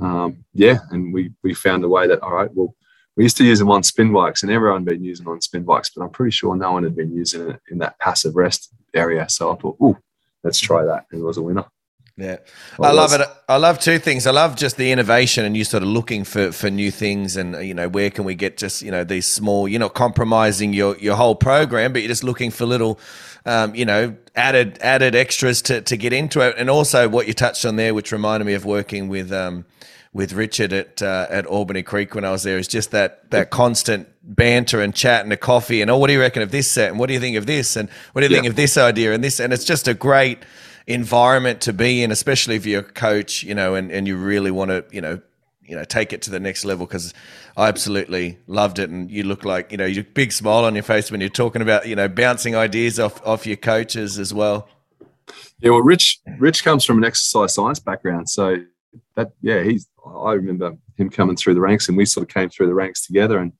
Um, yeah. And we, we found a way that, all right, well, we used to use them on spin bikes and everyone had been using on spin bikes, but I'm pretty sure no one had been using it in that passive rest area. So I thought, oh, let's try that. And it was a winner. Yeah, I love it. I love two things. I love just the innovation and you sort of looking for for new things and you know where can we get just you know these small. You're not compromising your your whole program, but you're just looking for little, um, you know, added added extras to to get into it. And also what you touched on there, which reminded me of working with. Um, with Richard at uh, at Albany Creek when I was there is just that that constant banter and chat and a coffee and oh what do you reckon of this set and what do you think of this and what do you yeah. think of this idea and this and it's just a great environment to be in, especially if you're a coach, you know, and, and you really want to, you know, you know, take it to the next level because I absolutely loved it. And you look like, you know, you big smile on your face when you're talking about, you know, bouncing ideas off, off your coaches as well. Yeah, well, Rich, Rich comes from an exercise science background. So that, yeah, he's, I remember him coming through the ranks and we sort of came through the ranks together and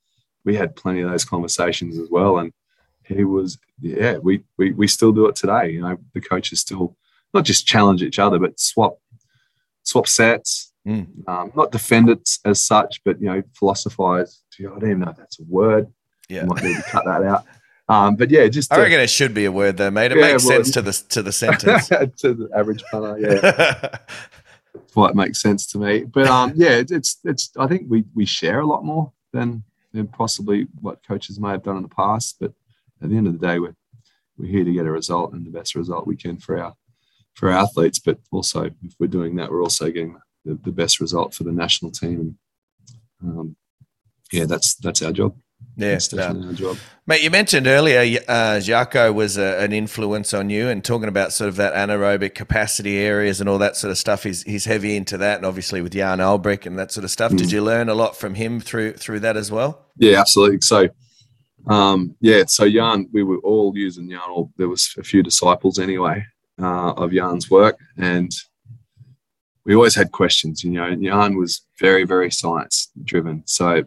we had plenty of those conversations as well. And he was, yeah, we, we, we still do it today. You know, the coaches still, not just challenge each other, but swap swap sets, mm. um, not defend it as such, but you know, philosophize. I don't even know if that's a word. Yeah, might need to cut that out. Um, but yeah, just I to, reckon it should be a word though, mate. It yeah, makes well, sense to the to the *laughs* sentence to the average punter. Yeah, *laughs* quite makes sense to me. But um, yeah, it's it's. I think we we share a lot more than than possibly what coaches may have done in the past. But at the end of the day, we're we're here to get a result and the best result we can for our for our athletes, but also if we're doing that, we're also getting the, the best result for the national team. And, um, yeah, that's that's our job. Yeah, it's definitely our job. Mate, you mentioned earlier uh, Jacco was a, an influence on you and talking about sort of that anaerobic capacity areas and all that sort of stuff. He's, he's heavy into that and obviously with Jan Olbrecht and that sort of stuff. Mm. Did you learn a lot from him through through that as well? Yeah, absolutely. So, um, yeah, so Jan, we were all using Jan, or there was a few disciples anyway uh, of Jan's work, and we always had questions. You know, Jan was very, very science driven. So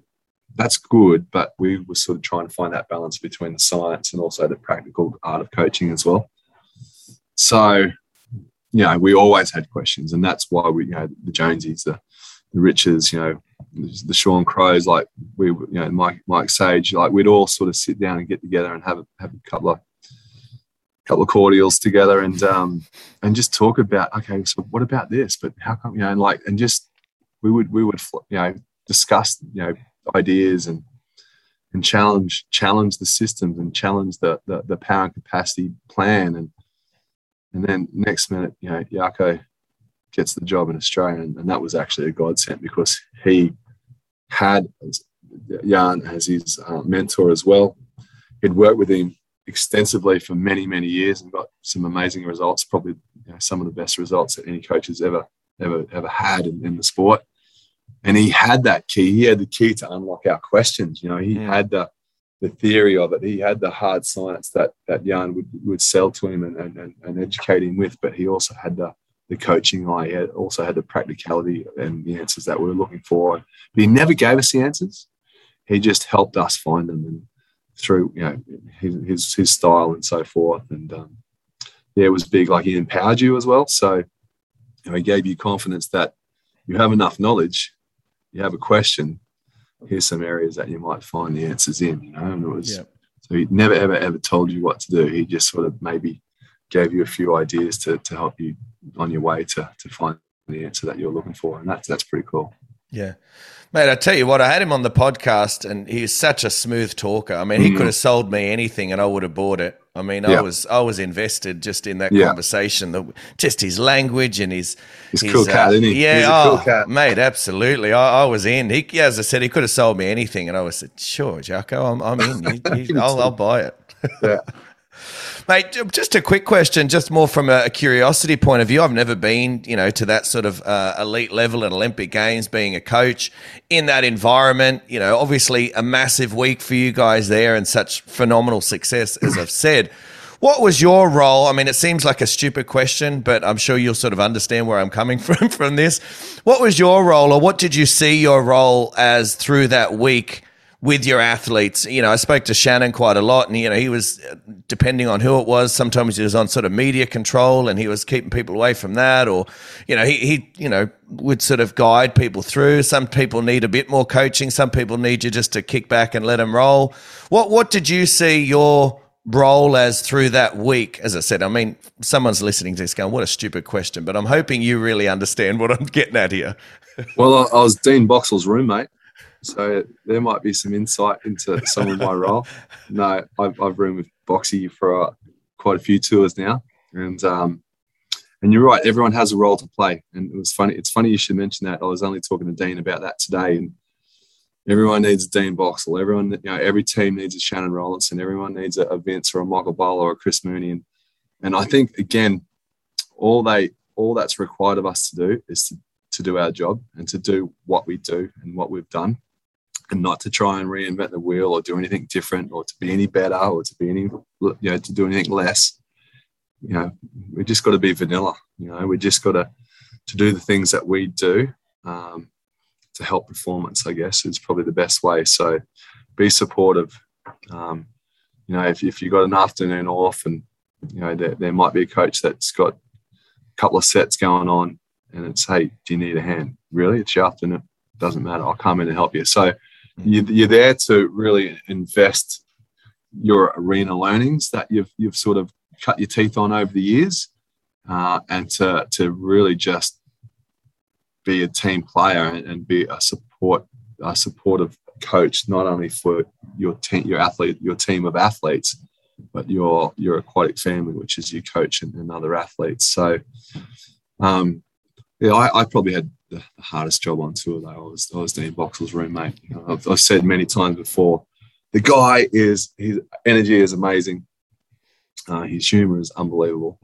that's good, but we were sort of trying to find that balance between the science and also the practical art of coaching as well. So, you know, we always had questions, and that's why we, you know, the Jonesies, the, the Riches, you know, the Sean Crows, like we, you know, Mike, Mike Sage, like we'd all sort of sit down and get together and have a, have a couple of couple of cordials together and um and just talk about okay so what about this? But how come you know and like and just we would we would you know discuss you know ideas and and challenge challenge the systems and challenge the the, the power and capacity plan. And and then next minute you know Jacco gets the job in Australia and, and that was actually a godsend because he had Jan as his uh, mentor as well. He'd worked with him extensively for many many years and got some amazing results probably you know, some of the best results that any coach has ever ever ever had in, in the sport and he had that key. He had the key to unlock our questions. You know, he Yeah. had the the theory of it. He had the hard science that that Jan would, would sell to him and, and, and educate him with. But he also had the the coaching eye. He had, also had the practicality and the answers that we were looking for. But he never gave us the answers. He just helped us find them and through you know his his, his style and so forth. And um, yeah, it was big. Like he empowered you as well. So you know, he gave you confidence that you have enough knowledge you have a question, here's some areas that you might find the answers in, you know. And it was Yeah. so he never ever ever told you what to do. He just sort of maybe gave you a few ideas to to help you on your way to to find the answer that you're looking for. And that's that's pretty cool. Yeah. Mate, I tell you what, I had him on the podcast and he's such a smooth talker. I mean, he Mm. could have sold me anything and I would have bought it. I mean, I was I was invested just in that Yeah. conversation. The, just his language and his He's a cool cat, isn't he? Yeah, oh, cool cat. mate, absolutely. I, I was in. He, yeah, as I said, he could have sold me anything, and I was said, sure, Jacco, I'm, I'm in. You- *laughs* you- I'll, I'll buy it. Yeah. *laughs* Mate, just a quick question, just more from a, curiosity point of view. I've never been, you know, to that sort of uh, elite level at Olympic Games, being a coach in that environment. You know, obviously a massive week for you guys there, and such phenomenal success, as I've said. What was your role? I mean, it seems like a stupid question, but I'm sure you'll sort of understand where I'm coming *laughs* from from this. What was your role, or what did you see your role as through that week? With your athletes. You know, I spoke to Shannon quite a lot, and you know, he was uh, depending on who it was. Sometimes he was on sort of media control, and he was keeping people away from that, or you know, he he you know would sort of guide people through. Some people need a bit more coaching. Some people need you just to kick back and let them roll. What what did you see your role as through that week? As I said, I mean, someone's listening to this going, "What a stupid question," but I'm hoping you really understand what I'm *laughs* getting at here. Well, I, was Dean Boxall's roommate, so there might be some insight into some of my *laughs* role. No, I've, I've roomed with Boxy for uh, quite a few tours now, and um, and you're right. Everyone has a role to play, and it was funny. It's funny you should mention that. I was only talking to Dean about that today, and everyone needs a Dean Boxall. Everyone, you know, every team needs a Shannon Rollason. Everyone needs a, a Vince or a Michael Bowler or a Chris Mooney, and and I think again, all they all that's required of us to do is to to do our job and to do what we do and what we've done and not to try and reinvent the wheel or do anything different or to be any better or to be any you know to do anything less. You know we just got to be vanilla you know we just got to to do the things that we do um, to help performance i guess is probably the best way. So be supportive. Um, you know if, if you've got an afternoon off and you know there, there might be a coach that's got a couple of sets going on and it's hey do you need a hand? Really it's your afternoon doesn't matter. I'll come in and help you. So you, you're there to really invest your arena learnings that you've you've sort of cut your teeth on over the years uh, and to to really just be a team player and, and be a support a supportive coach not only for your team your athlete your team of athletes but your your aquatic family which is your coach and, and other athletes. So um, yeah, I, I probably had the hardest job on tour though. I was I was Dean Boxall's roommate. You know, I've, I've said many times before, the guy is his energy is amazing. Uh, his humor is unbelievable,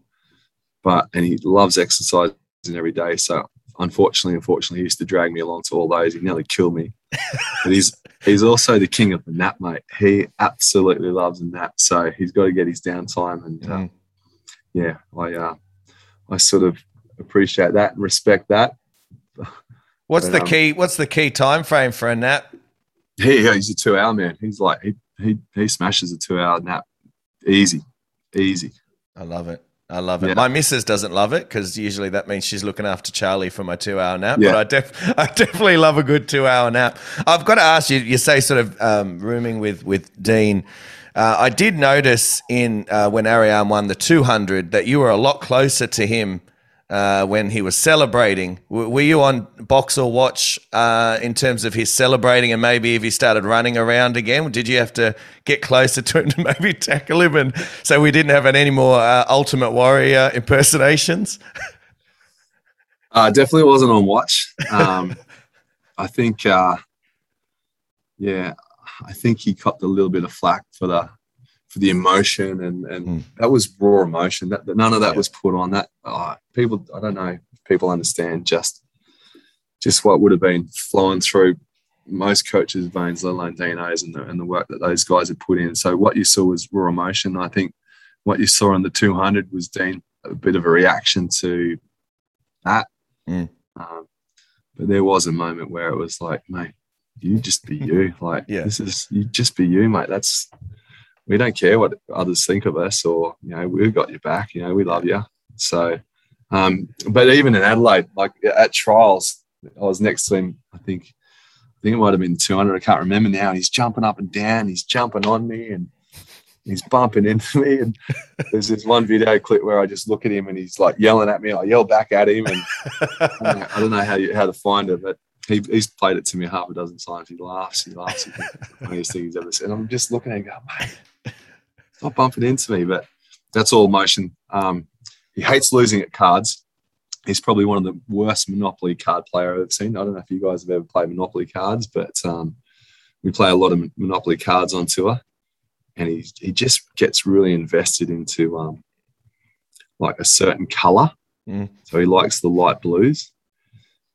but and he loves exercising every day. So unfortunately, unfortunately, he used to drag me along to all those. He nearly killed me. *laughs* but he's he's also the king of the nap, mate. He absolutely loves a nap. So he's got to get his downtime, and uh, Mm. yeah, I uh, I sort of appreciate that and respect that. *laughs* What's But, the um, key? What's the key time frame for a nap? He, he's a two hour man. He's like he he he smashes a two hour nap, easy, easy. I love it. I love it. Yeah. My missus doesn't love it because usually that means she's looking after Charlie for my two-hour nap. Yeah. But I, def- *laughs* I definitely love a good two-hour nap. I've got to ask you. You say sort of um, rooming with with Dean. Uh, I did notice in uh, when Ariarne won the 200 that you were a lot closer to him uh, when he was celebrating. W- were you on box or watch uh, in terms of his celebrating and maybe if he started running around again? Did you have to get closer to him to *laughs* maybe tackle him and so we didn't have any more uh, Ultimate Warrior impersonations? *laughs* Uh, definitely wasn't on watch. Um, I think, uh, yeah, I think he copped a little bit of flack for the for the emotion, and and Mm. that was raw emotion. That, that none of that Yeah. was put on. That uh, people, I don't know, if people understand just just what would have been flowing through most coaches' veins, let alone DNAs, and the, and the work that those guys had put in. So what you saw was raw emotion. I think what you saw on the 200 was Dean a bit of a reaction to that. Mm. Um, but there was a moment where it was like, mate, you just be you. Like, Yeah. this is you just be you, mate. That's we don't care what others think of us, or you know, we've got your back. You know, we love you. So, um, but even in Adelaide, like at trials, I was next to him. I think, I think it might have been 200. I can't remember now. He's jumping up and down. He's jumping on me, and he's bumping into me. And there's this one video clip where I just look at him, and he's like yelling at me. I yell back at him, and *laughs* I don't know, I don't know how you, how to find it, but he, he's played it to me half a dozen times. He laughs. He laughs. The funniest thing he's ever said. I'm just looking at him, going, mate, stop bumping into me. But that's all motion. Um, he hates losing at cards. He's probably one of the worst Monopoly card player I've ever seen. I don't know if you guys have ever played Monopoly cards, but um, we play a lot of Monopoly cards on tour, and he he just gets really invested into um, like a certain color. Mm. So he likes the light blues,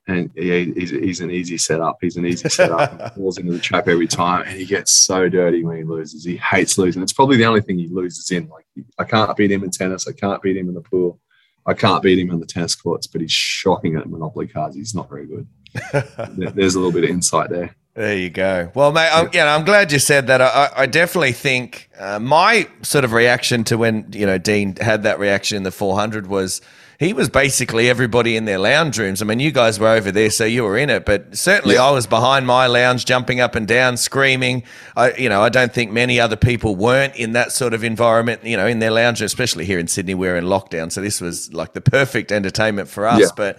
and he, he's, he's an easy setup. He's an easy setup. *laughs* He falls into the trap every time, and he gets so dirty when he loses. He hates losing. It's probably the only thing he loses in. Like I can't beat him in tennis. I can't beat him in the pool. I can't beat him on the tennis courts, but he's shocking at Monopoly cards. He's not very good. *laughs* There's a little bit of insight there. There you go. Well, mate, I'm, you know, I'm glad you said that. I, I- I definitely think uh, my sort of reaction to when you know Dean had that reaction in the 400 was he was basically everybody in their lounge rooms. I mean, you guys were over there, so you were in it, but certainly Yeah. I was behind my lounge, jumping up and down, screaming. I, you know, I don't think many other people weren't in that sort of environment. You know, in their lounge, especially here in Sydney, we're in lockdown, so this was like the perfect entertainment for us. Yeah. But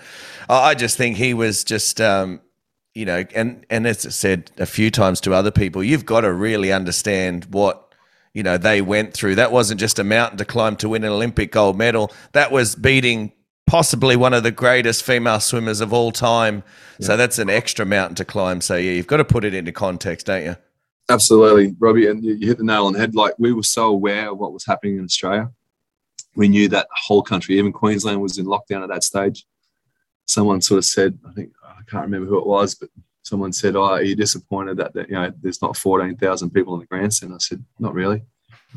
I I just think he was just. Um, you know, and and as I said a few times to other people, you've got to really understand what you know they went through. That wasn't just a mountain to climb to win an Olympic gold medal. That was beating possibly one of the greatest female swimmers of all time. So that's an extra mountain to climb. So yeah, you've got to put it into context, don't you? Absolutely, Robbie, and you you hit the nail on the head. Like we were so aware of what was happening in Australia. We knew that the whole country, even Queensland, was in lockdown at that stage. Someone sort of said, I think I can't remember who it was, but someone said, "Oh, are you disappointed that, that you know there's not 14,000 people in the grandstand?" I said, "Not really."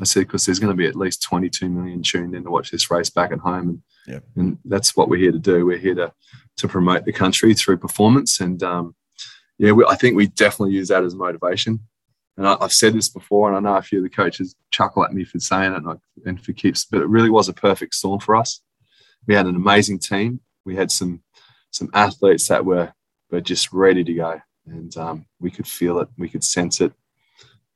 I said because there's going to be at least 22 million tuned in to watch this race back at home, and Yep. and that's what we're here to do. We're here to to promote the country through performance, and um, yeah, we, I think we definitely use that as motivation. And I, I've said this before, and I know a few of the coaches chuckle at me for saying it, and, I, and for keeps, but it really was a perfect storm for us. We had an amazing team. We had some some athletes that were were just ready to go, and um, we could feel it. We could sense it.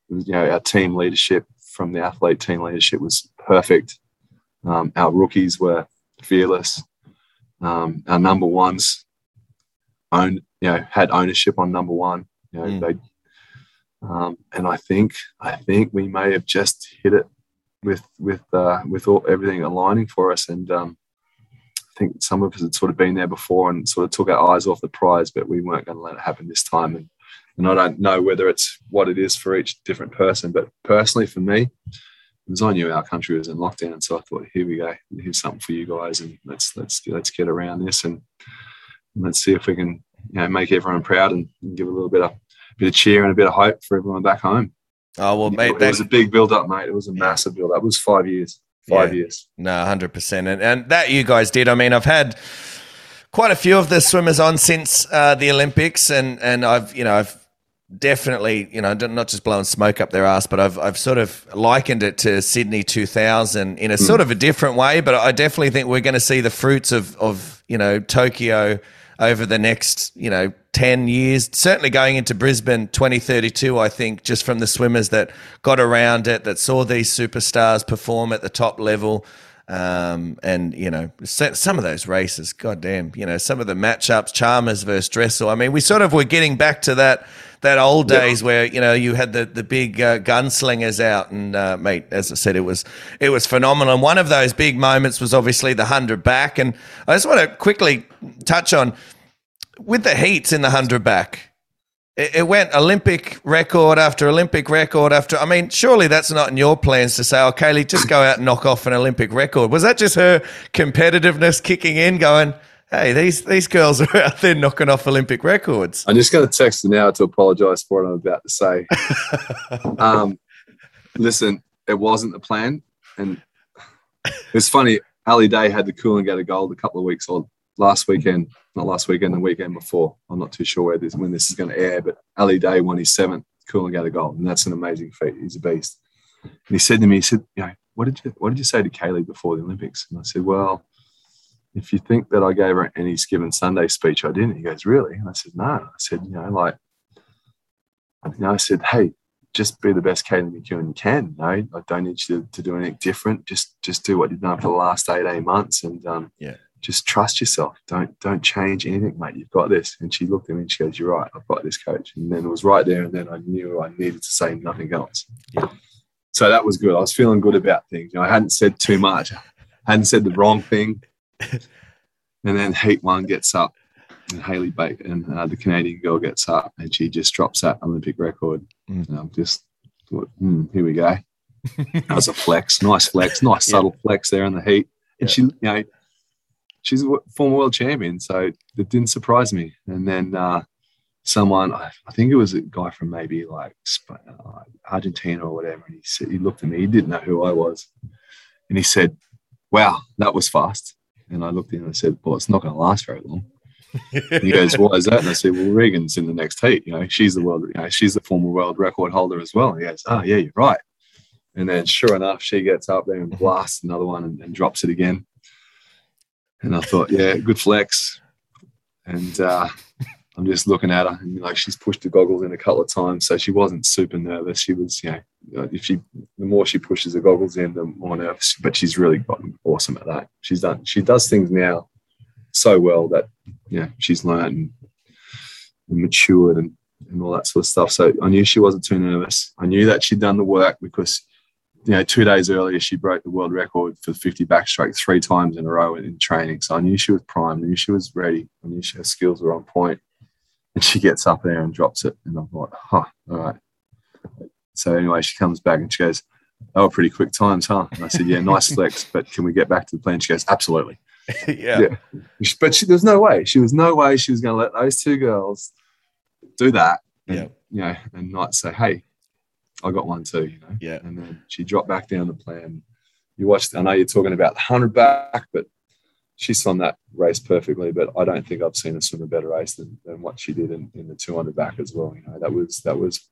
It was, you know, our team leadership from the athlete team leadership was perfect. Um, our rookies were fearless. Um, our number ones owned, you know, had ownership on number one. You know, Mm. they um, and I think I think we may have just hit it with with uh, with all, everything aligning for us. And um, think some of us had sort of been there before and sort of took our eyes off the prize, but we weren't going to let it happen this time. And And I don't know whether it's what it is for each different person, but personally for me, it was I knew our country was in lockdown, so I thought, here we go, here's something for you guys, and let's let's let's get around this and let's see if we can you know make everyone proud and give a little bit of bit of cheer and a bit of hope for everyone back home. Oh well, mate, it was a big build up, mate. It was a massive build up. It was five years, five Yeah. years. No, hundred percent, and and that you guys did. I mean, I've had quite a few of the swimmers on since uh, the Olympics, and and I've you know I've definitely you know not just blowing smoke up their ass, but I've I've sort of likened it to Sydney two thousand in a sort of a different way. But I definitely think we're going to see the fruits of of you know Tokyo over the next you know 10 years certainly going into brisbane 2032 i think just from the swimmers that got around it that saw these superstars perform at the top level. Um, and you know some of those races goddamn you know some of the matchups chalmers versus dressel. I mean we sort of were getting back to that that old days where you know you had the the big uh, gunslingers out and uh, mate as i said it was it was phenomenal. And one of those big moments was obviously the 100 back. And i just want to quickly touch on with the heats in the 100 back it, it went olympic record after olympic record after i mean surely that's not in your plans to say oh kaylee just go out and knock off an olympic record was that just her competitiveness kicking in going hey these these girls are *laughs* out there knocking off olympic records I'm just going to text her now to apologise for what I'm about to say. *laughs* um, listen, it wasn't the plan, and it's funny. Ali Day had the Coolangatta Gold a couple of weeks or last weekend, not last weekend, the weekend before. I'm not too sure where this, when this is going to air, but Ali Day won his seventh Coolangatta Gold, and that's an amazing feat. He's a beast. And he said to me, he said, "You know, what did you what did you say to Kaylee before the Olympics?" And I said, "Well." If you think that I gave her any given Sunday speech, I didn't. He goes, Really? And I said, No. I said, You know, like, you know, I said, Hey, just be the best Kaylee McKeown you can. You know, I don't need you to, to do anything different. Just just do what you've done for the last eight, eight months and um, Yeah. Just trust yourself. Don't don't change anything, mate. You've got this. And she looked at me and she goes, You're right, I've got this coach. And then it was right there and then I knew I needed to say nothing else. Yeah. So that was good. I was feeling good about things. You know, I hadn't said too much, I hadn't said the wrong thing. *laughs* and then Heat One gets up and Haley Bacon, uh, the Canadian girl, gets up and she just drops that Olympic record. Mm. And I'm just thought, hmm, here we go. *laughs* that was a flex, nice flex, nice Yeah. subtle flex there in the heat. And Yeah. she, you know, she's a former world champion, so it didn't surprise me. And then uh, someone, I, I think it was a guy from maybe like uh, Argentina or whatever, and he said he looked at me, he didn't know who I was, and he said, "Wow, that was fast." And I looked at him and I said, "Well, it's not going to last very long." And he goes, *laughs* "Why is that?" And I said, "Well, Regan's in the next heat. You know, she's the world. You know, she's the former world record holder as well." And he goes, "Oh, yeah, you're right." And then, sure enough, she gets up there and blasts another one and, and drops it again. And I thought, yeah, good flex. And uh, I'm just looking at her, and like she's pushed the goggles in a couple of times, so she wasn't super nervous. She was, you know, if she, the more she pushes the goggles in, the more nervous. But she's really gotten awesome at that. She's done. She does things now so well that yeah, she's learned and, and matured and, and all that sort of stuff. So I knew she wasn't too nervous. I knew that she'd done the work because you know two days earlier she broke the world record for 50 backstroke three times in a row in, in training. So I knew she was primed. I knew she was ready. I knew she, her skills were on point. And she gets up there and drops it, and I'm like, huh, all right. So anyway, she comes back and she goes, Oh, pretty quick times, huh?" And I said, "Yeah, nice *laughs* flex, but can we get back to the plan?" She goes, "Absolutely." *laughs* yeah. Yeah. But she, there was no way. She was no way she was going to let those two girls do that. And, Yeah. You know, and not say, hey, I got one too, you know. Yeah. And then she dropped back down the plan. You watched, I know you're talking about the 100 back, but she swam that race perfectly. But I don't think I've seen her swim a better race than, than what she did in, in the 200 back as well. You know, that was, that was,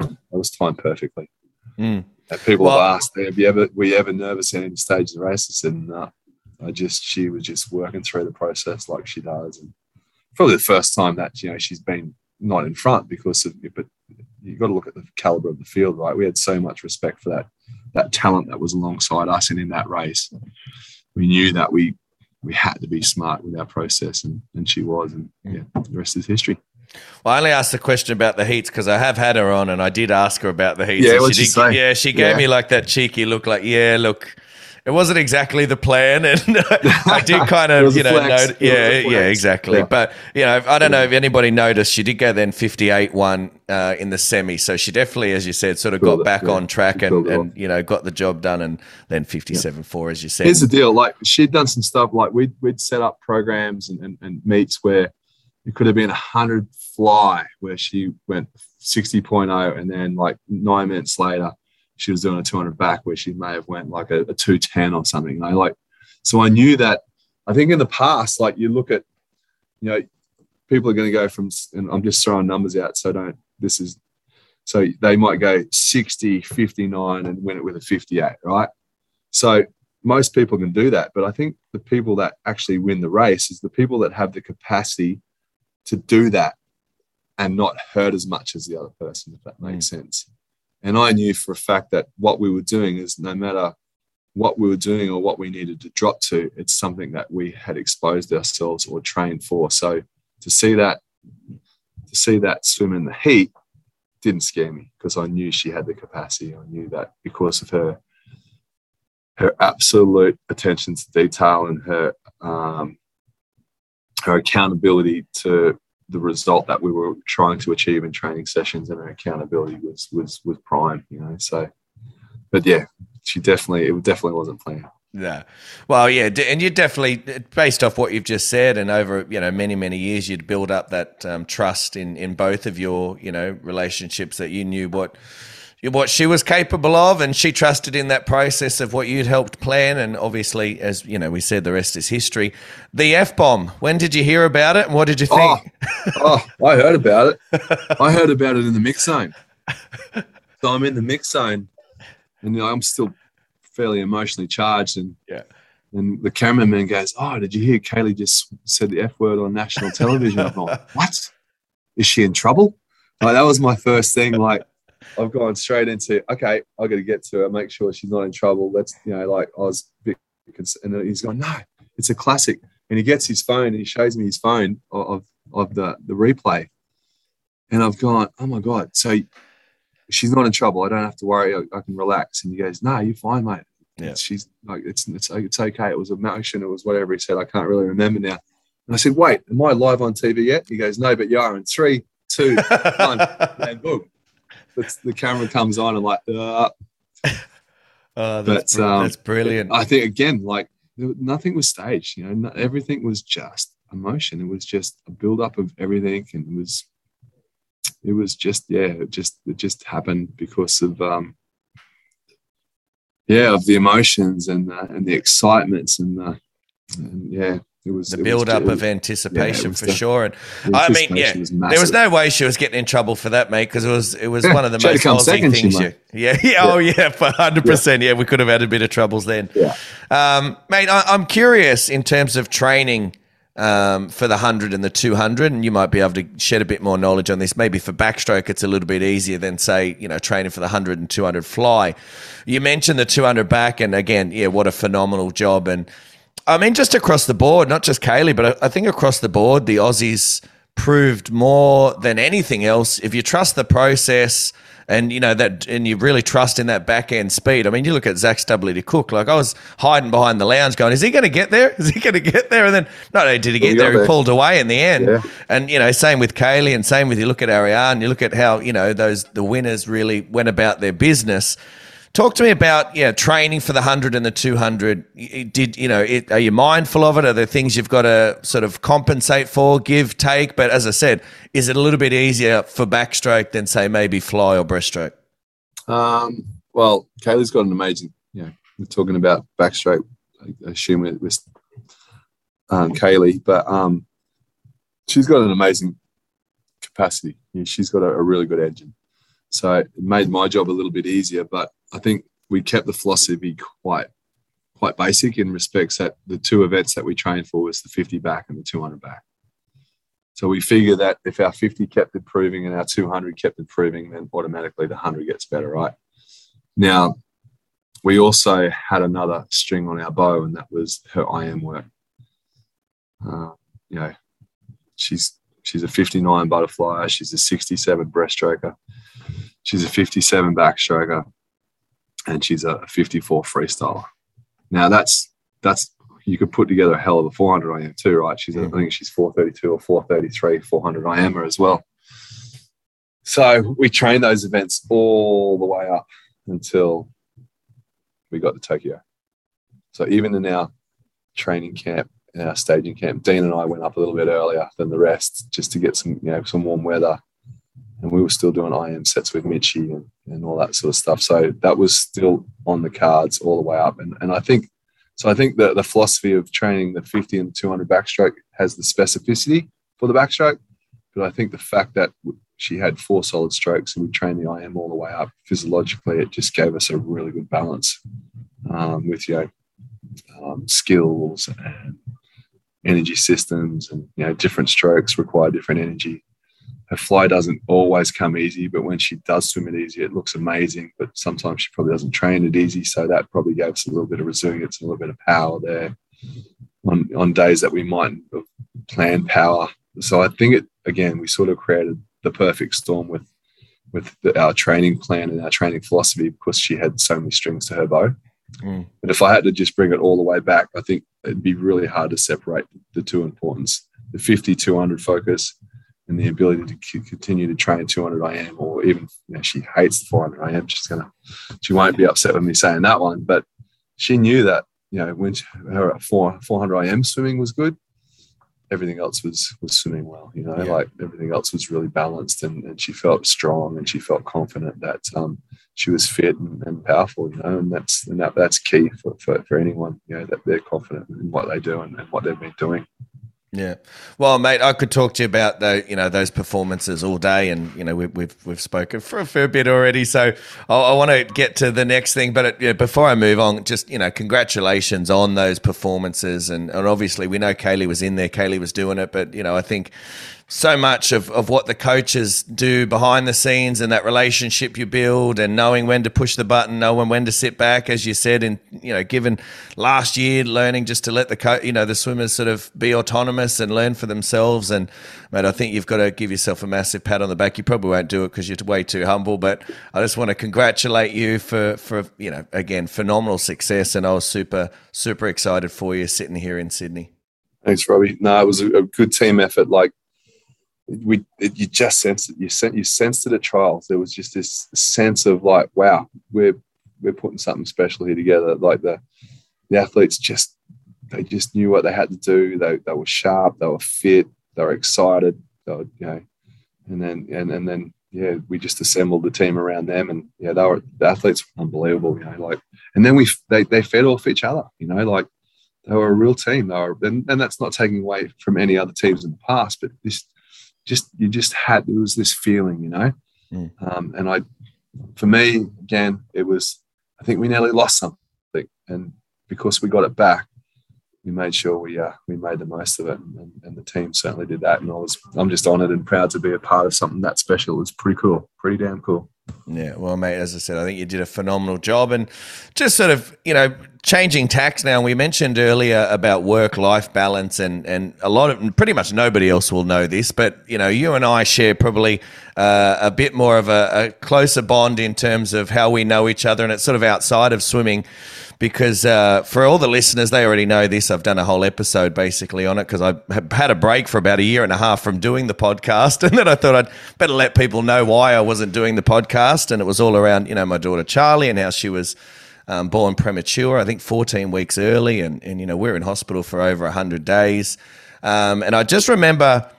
that was timed perfectly. Mm. And people Well- have asked, have you ever, were you ever nervous at any stage of the race? I said, no. I just, she was just working through the process like she does. And probably the first time that, you know, she's been not in front because of, but you've got to look at the caliber of the field, right? We had so much respect for that, that talent that was alongside us and in that race. We knew that we, we had to be smart with our process and, and she was. And mm. yeah, the rest is history. Well, I only asked the question about the heats because I have had her on, and I did ask her about the heats. Yeah, she she did, say? Yeah, she gave Yeah. me like that cheeky look, like, yeah, look, it wasn't exactly the plan, *laughs* and I did kind of, you know, note, It was a yeah, yeah, exactly. Yeah. But you know, I don't know if anybody noticed, she did go then fifty-eight one uh, in the semi, so she definitely, as you said, sort of got back yeah. on track and, and you know got the job done, and then fifty-seven four, as you said. Here's the deal: like she'd done some stuff, like we'd we'd set up programs and, and, and meets where it could have been a hundred fly, where she went 60.0, and then like nine minutes later, she was doing a 200 back, where she may have went like a, a 210 or something. Know, like so I knew that. I think in the past, like you look at, you know, people are going to go from, and I'm just throwing numbers out, so don't. This is so they might go 60, 59, and win it with a 58, right? So most people can do that, but I think the people that actually win the race is the people that have the capacity to do that and not hurt as much as the other person, if that makes mm. sense. And I knew for a fact that what we were doing is no matter what we were doing or what we needed to drop to, it's something that we had exposed ourselves or trained for. So to see that, to see that swim in the heat didn't scare me because I knew she had the capacity. I knew that because of her her absolute attention to detail and her um, her accountability to the result that we were trying to achieve in training sessions and her accountability was was was prime you know so but yeah she definitely it definitely wasn't planned Yeah. Well, yeah, and you definitely, based off what you've just said, and over you know many many years, you'd build up that um, trust in in both of your you know relationships that you knew what what she was capable of, and she trusted in that process of what you'd helped plan. And obviously, as you know, we said the rest is history. The f bomb. When did you hear about it, and what did you think? Oh, oh i heard about it i heard about it in the mix zone so i'm in the mix zone and you know, i'm still fairly emotionally charged and Yeah. and the cameraman goes oh did you hear kaylee just said the f word on national television i'm like what is she in trouble like that was my first thing like i've gone straight into okay i got to get to her make sure she's not in trouble. Let's you know like i was a and he's going no it's a classic. And he gets his phone and he shows me his phone of of, the the replay. And i've gone oh my god so she's not in trouble. I don't have to worry. I, I can relax. And he goes no you're fine mate. Yeah. she's like it's, it's it's okay. It was emotion it was whatever he said. I can't really remember now. And i said wait am i live on tv yet? He goes no but you are in three two one. *laughs* And boom the camera comes on and like uh, *laughs* Oh, that's, But, um, that's brilliant. I think again, like nothing was staged. You know, no- everything was just emotion. It was just a build up of everything, and it was, it was just yeah, it just it just happened because of um, yeah, of the emotions and the, and the excitements and the and yeah, it was the it was build up ju- of anticipation was for the- sure. And I mean, yeah, was there was no way she was getting in trouble for that, mate, because it was it was one of the most Aussie things. You, might. *laughs* yeah, yeah, oh yeah, for hundred percent. Yeah, we could have had a bit of troubles then. Yeah. Um, mate, I, I'm curious in terms of training um, for the 100 and the 200, and you might be able to shed a bit more knowledge on this. Maybe for backstroke, it's a little bit easier than, say, you know, training for the 100 and 200 fly. You mentioned the 200 back, and again, yeah, what a phenomenal job. And I mean, just across the board, not just Kaylee, but I, think across the board, the Aussies proved more than anything else. If you trust the process, and you know that, and you really trust in that back end speed. I mean, you look at Zac Stubblety-Cook. Like I was hiding behind the lounge, going, "Is he going to get there? Is he going to get there?" And then, not only did he get He there, he pulled away in the end. Yeah. And you know, same with Kaylee, and same with you look at Ariarne. You look at how you know those the winners really went about their business. Talk to me about yeah training for the hundred and the two hundred. Did you know? It, are you mindful of it? Are there things you've got to sort of compensate for, give, take? But as I said, is it a little bit easier for backstroke than say maybe fly or breaststroke? Um, well, Kaylee's got an amazing, you know, we're talking about backstroke, I assume it was um, Kaylee, but um, she's got an amazing capacity. She's got a, a really good engine. So it made my job a little bit easier, but I think we kept the philosophy quite quite basic in respects that the two events that we trained for was the 50 back and the 200 back. So we figure that if our 50 kept improving and our 200 kept improving, then automatically the 100 gets better, right? Now, we also had another string on our bow, and that was her IM work. Uh, you know, she's she's a 59 butterfly, she's a 67 breaststroker, she's a 57 backstroker, and she's a 54 freestyler. Now that's that's you could put together a hell of a 400 IM too, right? She's I mm. think she's 432 or 433, 400 IM as well. So we trained those events all the way up until we got to Tokyo. So even in our training camp, in our staging camp, Dean and I went up a little bit earlier than the rest just to get some, you know, some warm weather. And we were still doing IM sets with Mitchy and, and all that sort of stuff. So that was still on the cards all the way up. And, and I think, so I think that the philosophy of training the 50 and 200 backstroke has the specificity for the backstroke. But I think the fact that she had four solid strokes and we trained the IM all the way up physiologically, it just gave us a really good balance um, with, you know, um, skills and energy systems and you know different strokes require different energy her fly doesn't always come easy but when she does swim it easy it looks amazing. But sometimes she probably doesn't train it easy so that probably gave us a little bit of resilience a little bit of power there on, on days that we might have planned power. So i think it again we sort of created the perfect storm with with the, our training plan and our training philosophy because she had so many strings to her bow. Mm. But if I had to just bring it all the way back, I think it'd be really hard to separate the two importance the 50 200 focus and the ability to continue to train 200 IM, or even you know, she hates the 400 IM. She's gonna, she won't be upset with me saying that one, but she knew that you know when she, her 400 IM swimming was good, everything else was was swimming well. You know, yeah. like everything else was really balanced, and, and she felt strong and she felt confident that um, she was fit and, and, powerful. You know, and that's and that, that's key for, for, for anyone. You know, that they're confident in what they do and, and what they've been doing. Yeah, well, mate, I could talk to you about the you know those performances all day, and you know we, we've we've spoken for a fair bit already. So I, I want to get to the next thing, but it, before I move on, just you know, congratulations on those performances, and, and obviously we know Kaylee was in there, Kaylee was doing it, but you know I think so much of, of what the coaches do behind the scenes and that relationship you build and knowing when to push the button, knowing when to sit back, as you said, and you know, given last year learning just to let the co- you know the swimmers sort of be autonomous and learn for themselves. And mate, I think you've got to give yourself a massive pat on the back. You probably won't do it because you're way too humble, but I just want to congratulate you for for you know again phenomenal success, and I was super super excited for you sitting here in Sydney. Thanks, Robbie. No, it was a, a good team effort. Like we you just sensed it. You sent you sensed it at trials. There was just this sense of like, wow, we're we're putting something special here together. Like the the athletes just they just knew what they had to do. They they were sharp. They were fit. They were excited. They were, you know, and then and and then yeah, we just assembled the team around them, and yeah, they were the athletes were unbelievable. You know, like and then we they they fed off each other. You know, like they were a real team. They were, and, and that's not taking away from any other teams in the past, but this just you just had it was this feeling, you know. Mm. Um, and I, for me, again, it was I think we nearly lost something, and because we got it back, we made sure we uh, we made the most of it, and, and, the team certainly did that. And I was I'm just honoured and proud to be a part of something that special. It was pretty cool, pretty damn cool. Yeah, well, mate, as I said, I think you did a phenomenal job, and just sort of, you know, changing tax now. We mentioned earlier about work-life balance, and and a lot of pretty much nobody else will know this, but you know, you and I share probably uh, a bit more of a, a closer bond in terms of how we know each other, and it's sort of outside of swimming because uh, for all the listeners, they already know this. I've done a whole episode basically on it because I had a break for about a year and a half from doing the podcast, *laughs* and then I thought I'd better let people know why I wasn't doing the podcast, and it was all around you know my daughter Charlie and how she was. Um, born premature, I think 14 weeks early, and, and you know we're in hospital for over 100 days. Um, and I just remember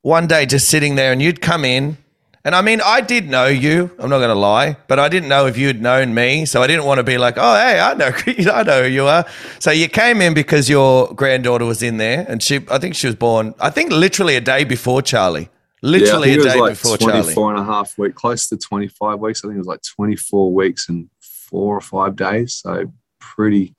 one day just sitting there, and you'd come in, and I mean, I did know you. I'm not going to lie, but I didn't know if you'd known me. So I didn't want to be like, oh, hey, I know, *laughs* I know who you are. So you came in because your granddaughter was in there, and she, I think she was born, I think literally a day before Charlie. Literally yeah, a day like before 24 Charlie. and a half weeks, close to 25 weeks. I think it was like 24 weeks and four or five days. So pretty,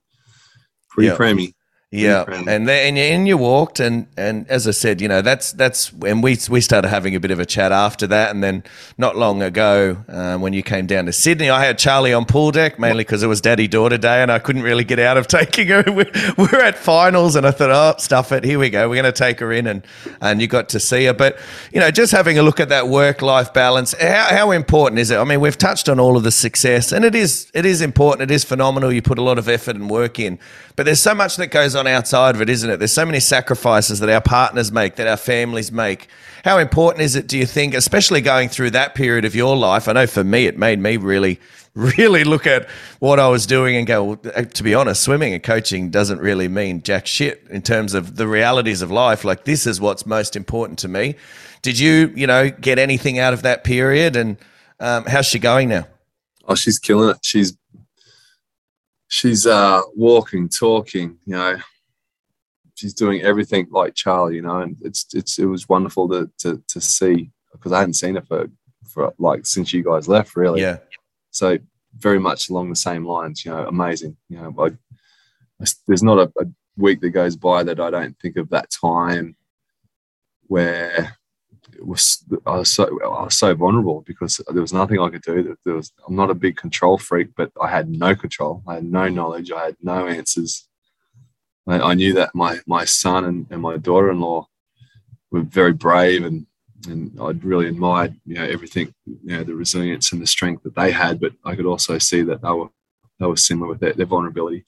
pretty yeah. creamy. Yeah, and then and you, and you walked, and and as I said, you know that's that's when we we started having a bit of a chat after that, and then not long ago um, when you came down to Sydney, I had Charlie on pool deck mainly because it was Daddy Daughter Day, and I couldn't really get out of *laughs* taking her. We we're at finals, and I thought, oh, stuff it, here we go, we're going to take her in, and and you got to see her, but you know, just having a look at that work life balance, how how important is it? I mean, we've touched on all of the success, and it is it is important, it is phenomenal. You put a lot of effort and work in, but there's so much that goes on outside of it, isn't it? There's so many sacrifices that our partners make, that our families make. How important is it, do you think, especially going through that period of your life? I know for me, it made me really, *laughs* really look at what I was doing and go, well, uh, to be honest, swimming and coaching doesn't really mean jack shit in terms of the realities of life. Like, this is what's most important to me. Did you, you know, get anything out of that period? And um, how's she going now? Oh, she's killing it. She's she's uh walking, talking, you know. She's doing everything like Charlie, you know, and it's it's it was wonderful to to to see because I hadn't seen her for for like since you guys left, really. Yeah. So very much along the same lines, you know, amazing. You know, I, I, there's not a, a week that goes by that I don't think of that time where it was I was so I was so vulnerable because there was nothing I could do. There was I'm not a big control freak, but I had no control. I had no knowledge. I had no answers. I, I knew that my my son and, and my daughter-in-law were very brave and and I'd really admired you know everything you know the resilience and the strength that they had, but I could also see that they were they were similar with their, their vulnerability.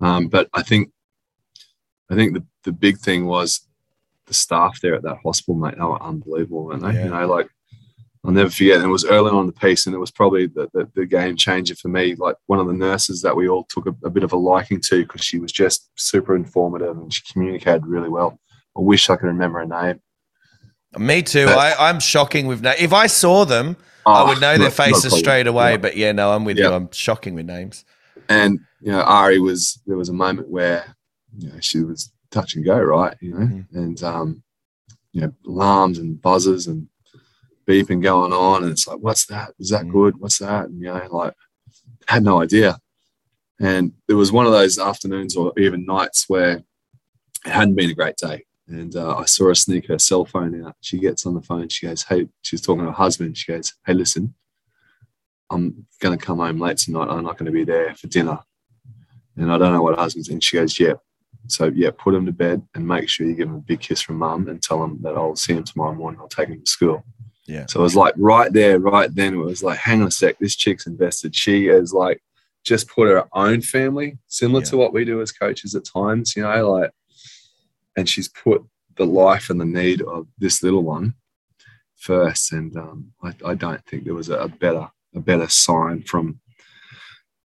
Um, but I think I think the, the big thing was the staff there at that hospital, mate. They were unbelievable, weren't they? Yeah. You know, like I'll never forget. And it was early on in the piece, and it was probably the, the, the game changer for me. Like one of the nurses that we all took a, a bit of a liking to because she was just super informative and she communicated really well. I wish I could remember her name. Me too. But- I, I'm shocking with names. If I saw them, I Oh, would know not- their faces problem. straight away. Yeah. But yeah, no, I'm with you. I'm shocking with names. and you know Ari was there was a moment where you know she was touch and go right you know Mhm. and um you know alarms and buzzers and beeping going on and it's like what's that is that Mhm. good what's that and you know like had no idea and it was one of those afternoons or even nights where it hadn't been a great day and uh, I saw her sneak her cell phone out she gets on the phone she goes hey she's talking to her husband she goes hey listen I'm going to come home late tonight. I'm not going to be there for dinner. And I don't know what husband's. And she goes, yeah. So, yeah, put him to bed and make sure you give him a big kiss from mum and tell him that I'll see him tomorrow morning. I'll take him to school. Yeah. So it was like right there, right then, it was like, hang on a sec, this chick's invested. She is like just put her own family, similar Yeah. to what we do as coaches at times, you know, like, and she's put the life and the need of this little one first. And um, I, I don't think there was a, a better a better sign from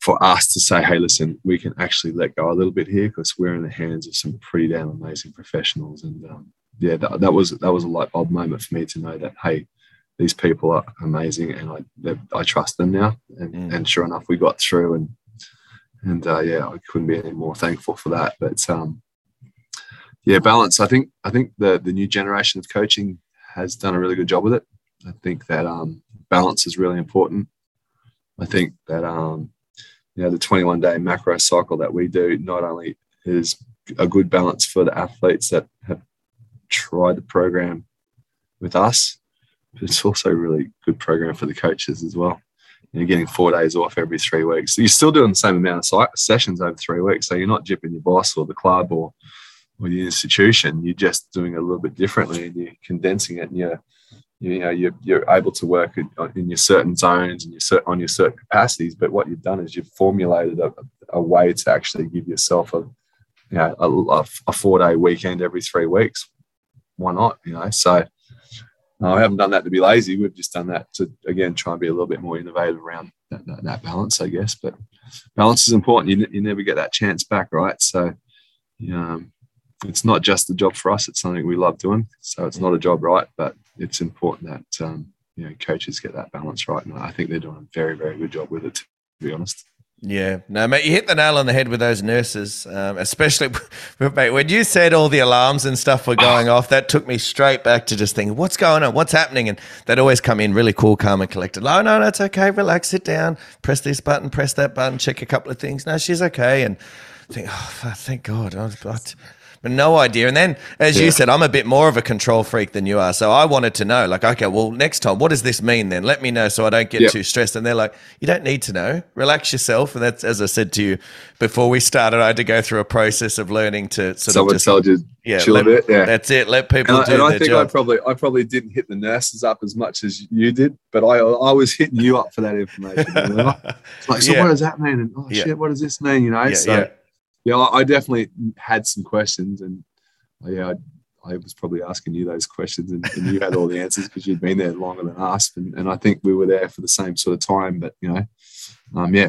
for us to say, hey, listen, we can actually let go a little bit here because we're in the hands of some pretty damn amazing professionals. And um, yeah, that, that was that was a light bulb moment for me to know that hey, these people are amazing, and I I trust them now. And, Mm. and sure enough, we got through, and and uh, yeah, I couldn't be any more thankful for that. But um, yeah, balance. I think I think the the new generation of coaching has done a really good job with it. I think that um, balance is really important. I think that um, you know the 21 day macro cycle that we do not only is a good balance for the athletes that have tried the program with us, it's also a really good program for the coaches as well. You're getting four days off every three weeks. You're still doing the same amount of sessions over three weeks. So you're not jipping your boss or the club or or the institution. You're just doing it a little bit differently, and you're condensing it, and you're you know you're, you're able to work in, your certain zones and your on your certain capacities but what you've done is you've formulated a, a way to actually give yourself a you know a, a four day weekend every three weeks why not you know so I haven't done that to be lazy. We've just done that to again try and be a little bit more innovative around that, that, that balance, I guess. But balance is important. You, you never get that chance back, right? So um, it's not just a job for us. It's something we love doing. So it's not a job, right? But it's important that um, you know coaches get that balance right, and I think they're doing a very very good job with it. To be honest. Yeah, no, mate, you hit the nail on the head with those nurses, um, especially *laughs* mate, when you said all the alarms and stuff were going off. That took me straight back to just thinking, what's going on, what's happening, and they'd always come in really cool, calm, and collected. Oh no, that's okay. Relax, sit down, press this button, press that button, check a couple of things. No, she's okay, and think, oh, thank God. I, I, no idea. And then, as you said, I'm a bit more of a control freak than you are. So I wanted to know, like, okay, well, next time, what does this mean then? Let me know so I don't get Yep. too stressed. And they're like, you don't need to know. Relax yourself. And that's, as I said to you before we started, I had to go through a process of learning to sort Someone of just, told you, yeah, chill let- a bit. Yeah. that's it. Let people And, I, do and I think I probably I probably didn't hit the nurses up as much as you did, but I I was hitting you up for that information. You know? *laughs* It's like, so Yeah. what does that mean? And oh Yeah. shit, what does this mean? You know? yeah, so yeah. I definitely had some questions, and uh, yeah, I, I was probably asking you those questions, and, and you had all the answers because you'd been there longer than us, and, and I think we were there for the same sort of time. But you know, um, yeah,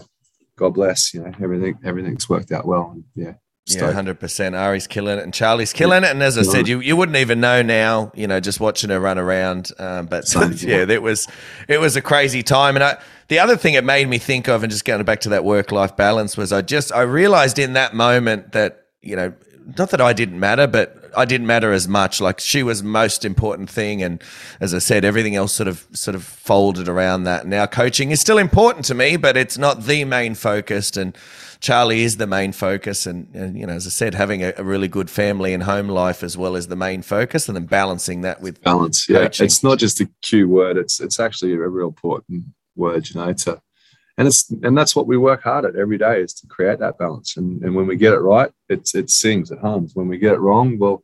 God bless. You know, everything everything's worked out well, and yeah, Yeah, hundred percent. Ari's killing it, and Charlie's killing it. And as I said, you, you wouldn't even know now, you know, just watching her run around. Um, but *laughs* yeah, that was it was a crazy time. And I, the other thing it made me think of, and just going back to that work life balance, was I just I realized in that moment that you know, not that I didn't matter, but I didn't matter as much. Like she was most important thing, and as I said, everything else sort of sort of folded around that. Now coaching is still important to me, but it's not the main focus. And Charlie is the main focus, and, and you know, as I said, having a, a really good family and home life as well as the main focus, and then balancing that with balance. Yeah, it's not just a Q word. It's it's actually a real important word. You know, to and it's and that's what we work hard at every day is to create that balance. And and when we get it right, it's it sings, it hums. When we get it wrong, well,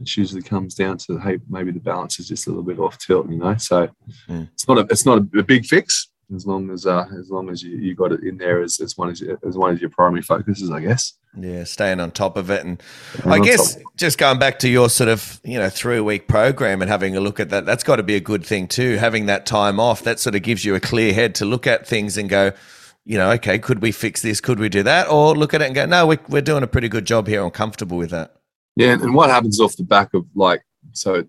it usually comes down to hey, maybe the balance is just a little bit off tilt. You know, so Mm. it's not a it's not a, a big fix as long as uh as long as you, you got it in there as, as one as your, as one of your primary focuses, I guess. Yeah, staying on top of it. And And I guess just going back to your sort of, you know, three week program and having a look at that, that's got to be a good thing too. Having that time off, that sort of gives you a clear head to look at things and go, you know, okay, could we fix this? Could we do that? Or look at it and go, no, we're we're doing a pretty good job here. I'm comfortable with that. Yeah, and what happens off the back of like so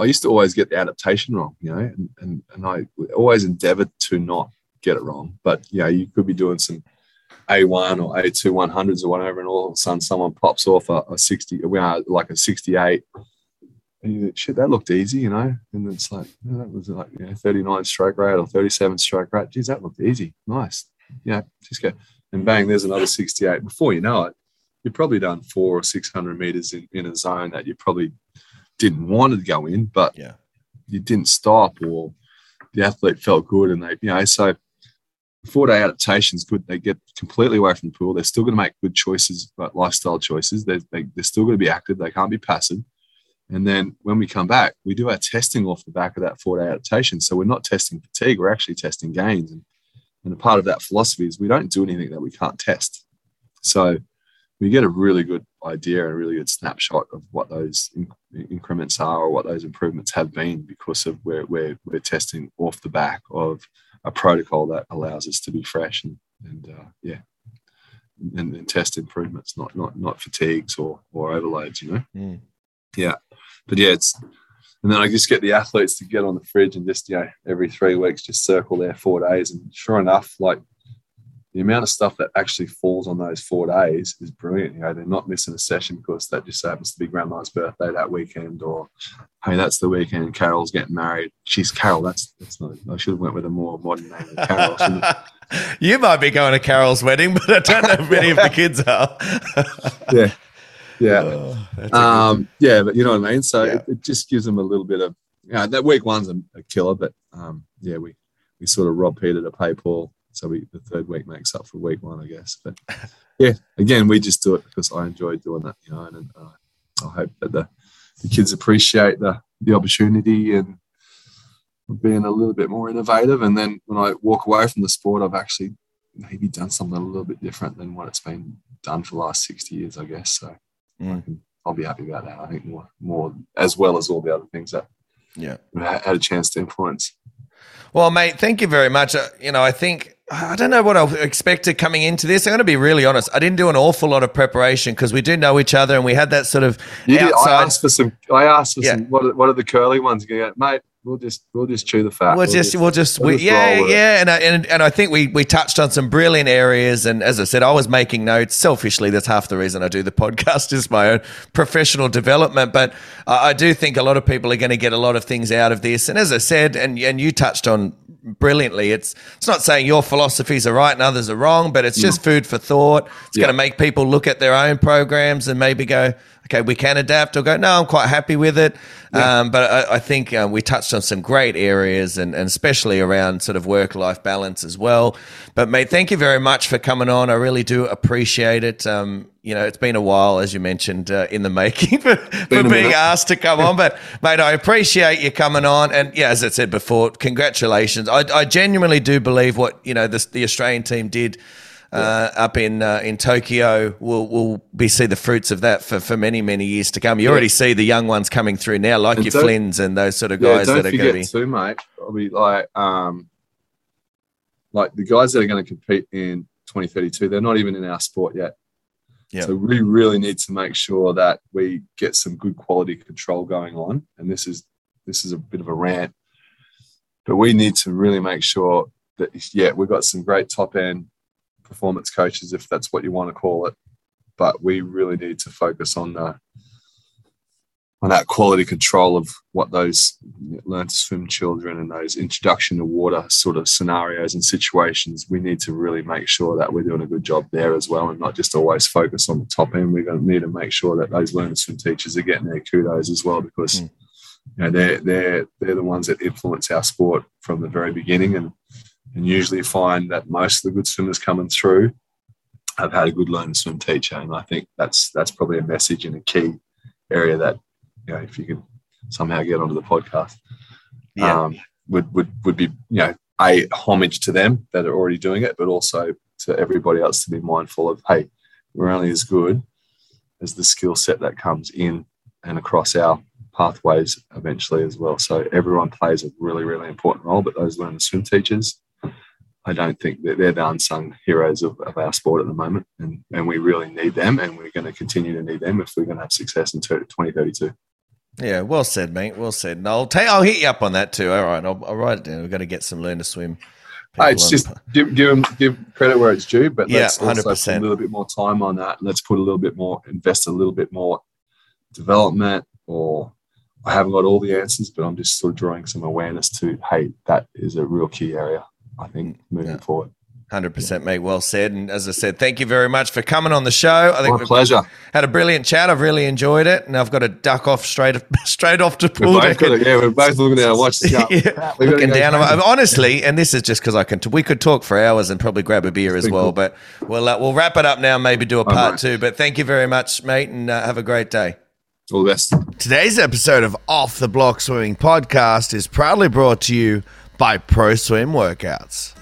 I used to always get the adaptation wrong, you know, and, and, and I always endeavored to not get it wrong. But yeah, you could be doing some A1 or A2 100s or whatever, and all of a sudden someone pops off a, a 60, uh, like a 68. And you think, shit, that looked easy, you know? And it's like, that was like, you know, 39 stroke rate or 37 stroke rate. Geez, that looked easy. Nice. Yeah, just go. And bang, there's another 68. Before you know it, you've probably done four or 600 meters in, in a zone that you probably didn't want to go in, but Yeah. you didn't stop or the athlete felt good and they, you know, so four day adaptation is good. They get completely away from the pool. They're still going to make good choices, like lifestyle choices. They're, they, they're still going to be active. They can't be passive. And then when we come back, we do our testing off the back of that four day adaptation. So we're not testing fatigue, we're actually testing gains. And, and a part of that philosophy is we don't do anything that we can't test. So we get a really good idea and a really good snapshot of what those in- increments are or what those improvements have been because of where we're, we're testing off the back of a protocol that allows us to be fresh and, and uh, yeah, and, and test improvements, not not not fatigues or or overloads, you know. Mm. Yeah, but yeah, it's and then I just get the athletes to get on the fridge and just you know every three weeks just circle their four days, and sure enough, like the amount of stuff that actually falls on those four days is brilliant. You know, they're not missing a session because that just happens to be grandma's birthday that weekend, or hey, that's the weekend Carol's getting married. She's Carol. That's that's not. I should have went with a more modern name than Carol. *laughs* you might be going to Carol's wedding, but I don't know if many of the *laughs* kids are. yeah, yeah. *laughs* Oh, that's a good- Um, yeah, but you know what I mean. So Yeah. it, it just gives them a little bit of, you know, that week one's a, a killer, but um, yeah, we we sort of rob Peter to pay Paul, so we the third week makes up for week one, I guess. But yeah, again, we just do it because I enjoy doing that, you know, and, and uh, I hope that the, the kids appreciate the the opportunity and being a little bit more innovative. And then when I walk away from the sport, I've actually maybe done something a little bit different than what it's been done for the last sixty years, I guess. So. I Mm. can, I'll be happy about that. I think more, more as well as all the other things that yeah. had had a chance to influence. Well, mate, thank you very much. Uh, you know, I think I don't know what I expected coming into this. I'm going to be really honest. I didn't do an awful lot of preparation because we do know each other and we had that sort of You did, I asked for some. I asked for Yeah. some. What are, what are the curly ones? Go, mate. we'll just we'll just chew the fat. We'll just, we'll just, we, yeah, roll with it. yeah, and I, and and I think we we touched on some brilliant areas, and as I said, I was making notes. Selfishly, that's half the reason I do the *laughs* podcast is my own professional development. But I, I do think a lot of people are going to get a lot of things out of this. And as I said, and and you touched on brilliantly, it's it's not saying your philosophies are right and others are wrong, but it's just food for thought. It's Yeah. going to make people look at their own programs and maybe go, okay, we can adapt, or go, no, I'm quite happy with it. Um, but I, I think uh, we touched on some great areas, and, and especially around sort of work life balance as well. But mate, thank you very much for coming on. I really do appreciate it. Um, you know, it's been a while, as you mentioned, uh, in the making *laughs* for, for being minute. asked to come on. But *laughs* mate, I appreciate you coming on, and yeah, as I said before, congratulations. I, I genuinely do believe what you know the, the Australian team did uh, up in uh, in Tokyo. We'll we'll be see the fruits of that for, for many many years to come. You already see the young ones coming through now, like And your Flynn's and those sort of guys don't that are going to forget be. too, mate. I'll be like, um, like the guys that are going to compete in 2032. They're not even in our sport yet. Yeah. So we really need to make sure that we get some good quality control going on. And this is this is a bit of a rant, but we need to really make sure that yeah, we've got some great top end performance coaches, if that's what you want to call it. But we really need to focus on the on that quality control of what those learn to swim children and those introduction to water sort of scenarios and situations, we need to really make sure that we're doing a good job there as well and not just always focus on the top end. We're going to need to make sure that those learn to swim teachers are getting their kudos as well because Mm. you know they're they're they're the ones that influence our sport from the very beginning and and usually find that most of the good swimmers coming through have had a good learn to swim teacher. And I think that's that's probably a message and a key area that you know, if you could somehow get onto the podcast, Yeah. um, would would would be you know a homage to them that are already doing it, but also to everybody else to be mindful of hey, we're only as good as the skill set that comes in and across our pathways eventually as well. So everyone plays a really really important role, but those learn to swim teachers. I don't think that they're the unsung heroes of, of our sport at the moment, and, and we really need them, and we're going to continue to need them if we're going to have success in 2032. Yeah, well said, mate. Well said. And I'll take. I'll hit you up on that too. All right, I'll, I'll write it down. We've got to get some learn to swim. Hey, it's on- just give give 'em- give credit where it's due, but Yeah, let's also put 100%. a little bit more time on that. Let's put a little bit more, invest a little bit more development. Or I haven't got all the answers, but I'm just sort of drawing some awareness to hey, that is a real key area. I think moving Yeah. forward. Hundred percent, mate. Well said. And as I said, thank you very much for coming on the show. I think My pleasure. had a brilliant chat. I've really enjoyed it, and I've got to duck off straight *laughs* straight off to pool. We're both it. Yeah, we're both looking at our watch. *laughs* Yeah. Looking down. honestly, and this is just because I can. we could talk for hours and probably grab a beer as well. cool. But we'll uh, we'll wrap it up now. and Maybe do a part right. two. But thank you very much, mate, and uh, have a great day. All the best. Today's episode of Off the Block Swimming Podcast is proudly brought to you by Pro Swim Workouts.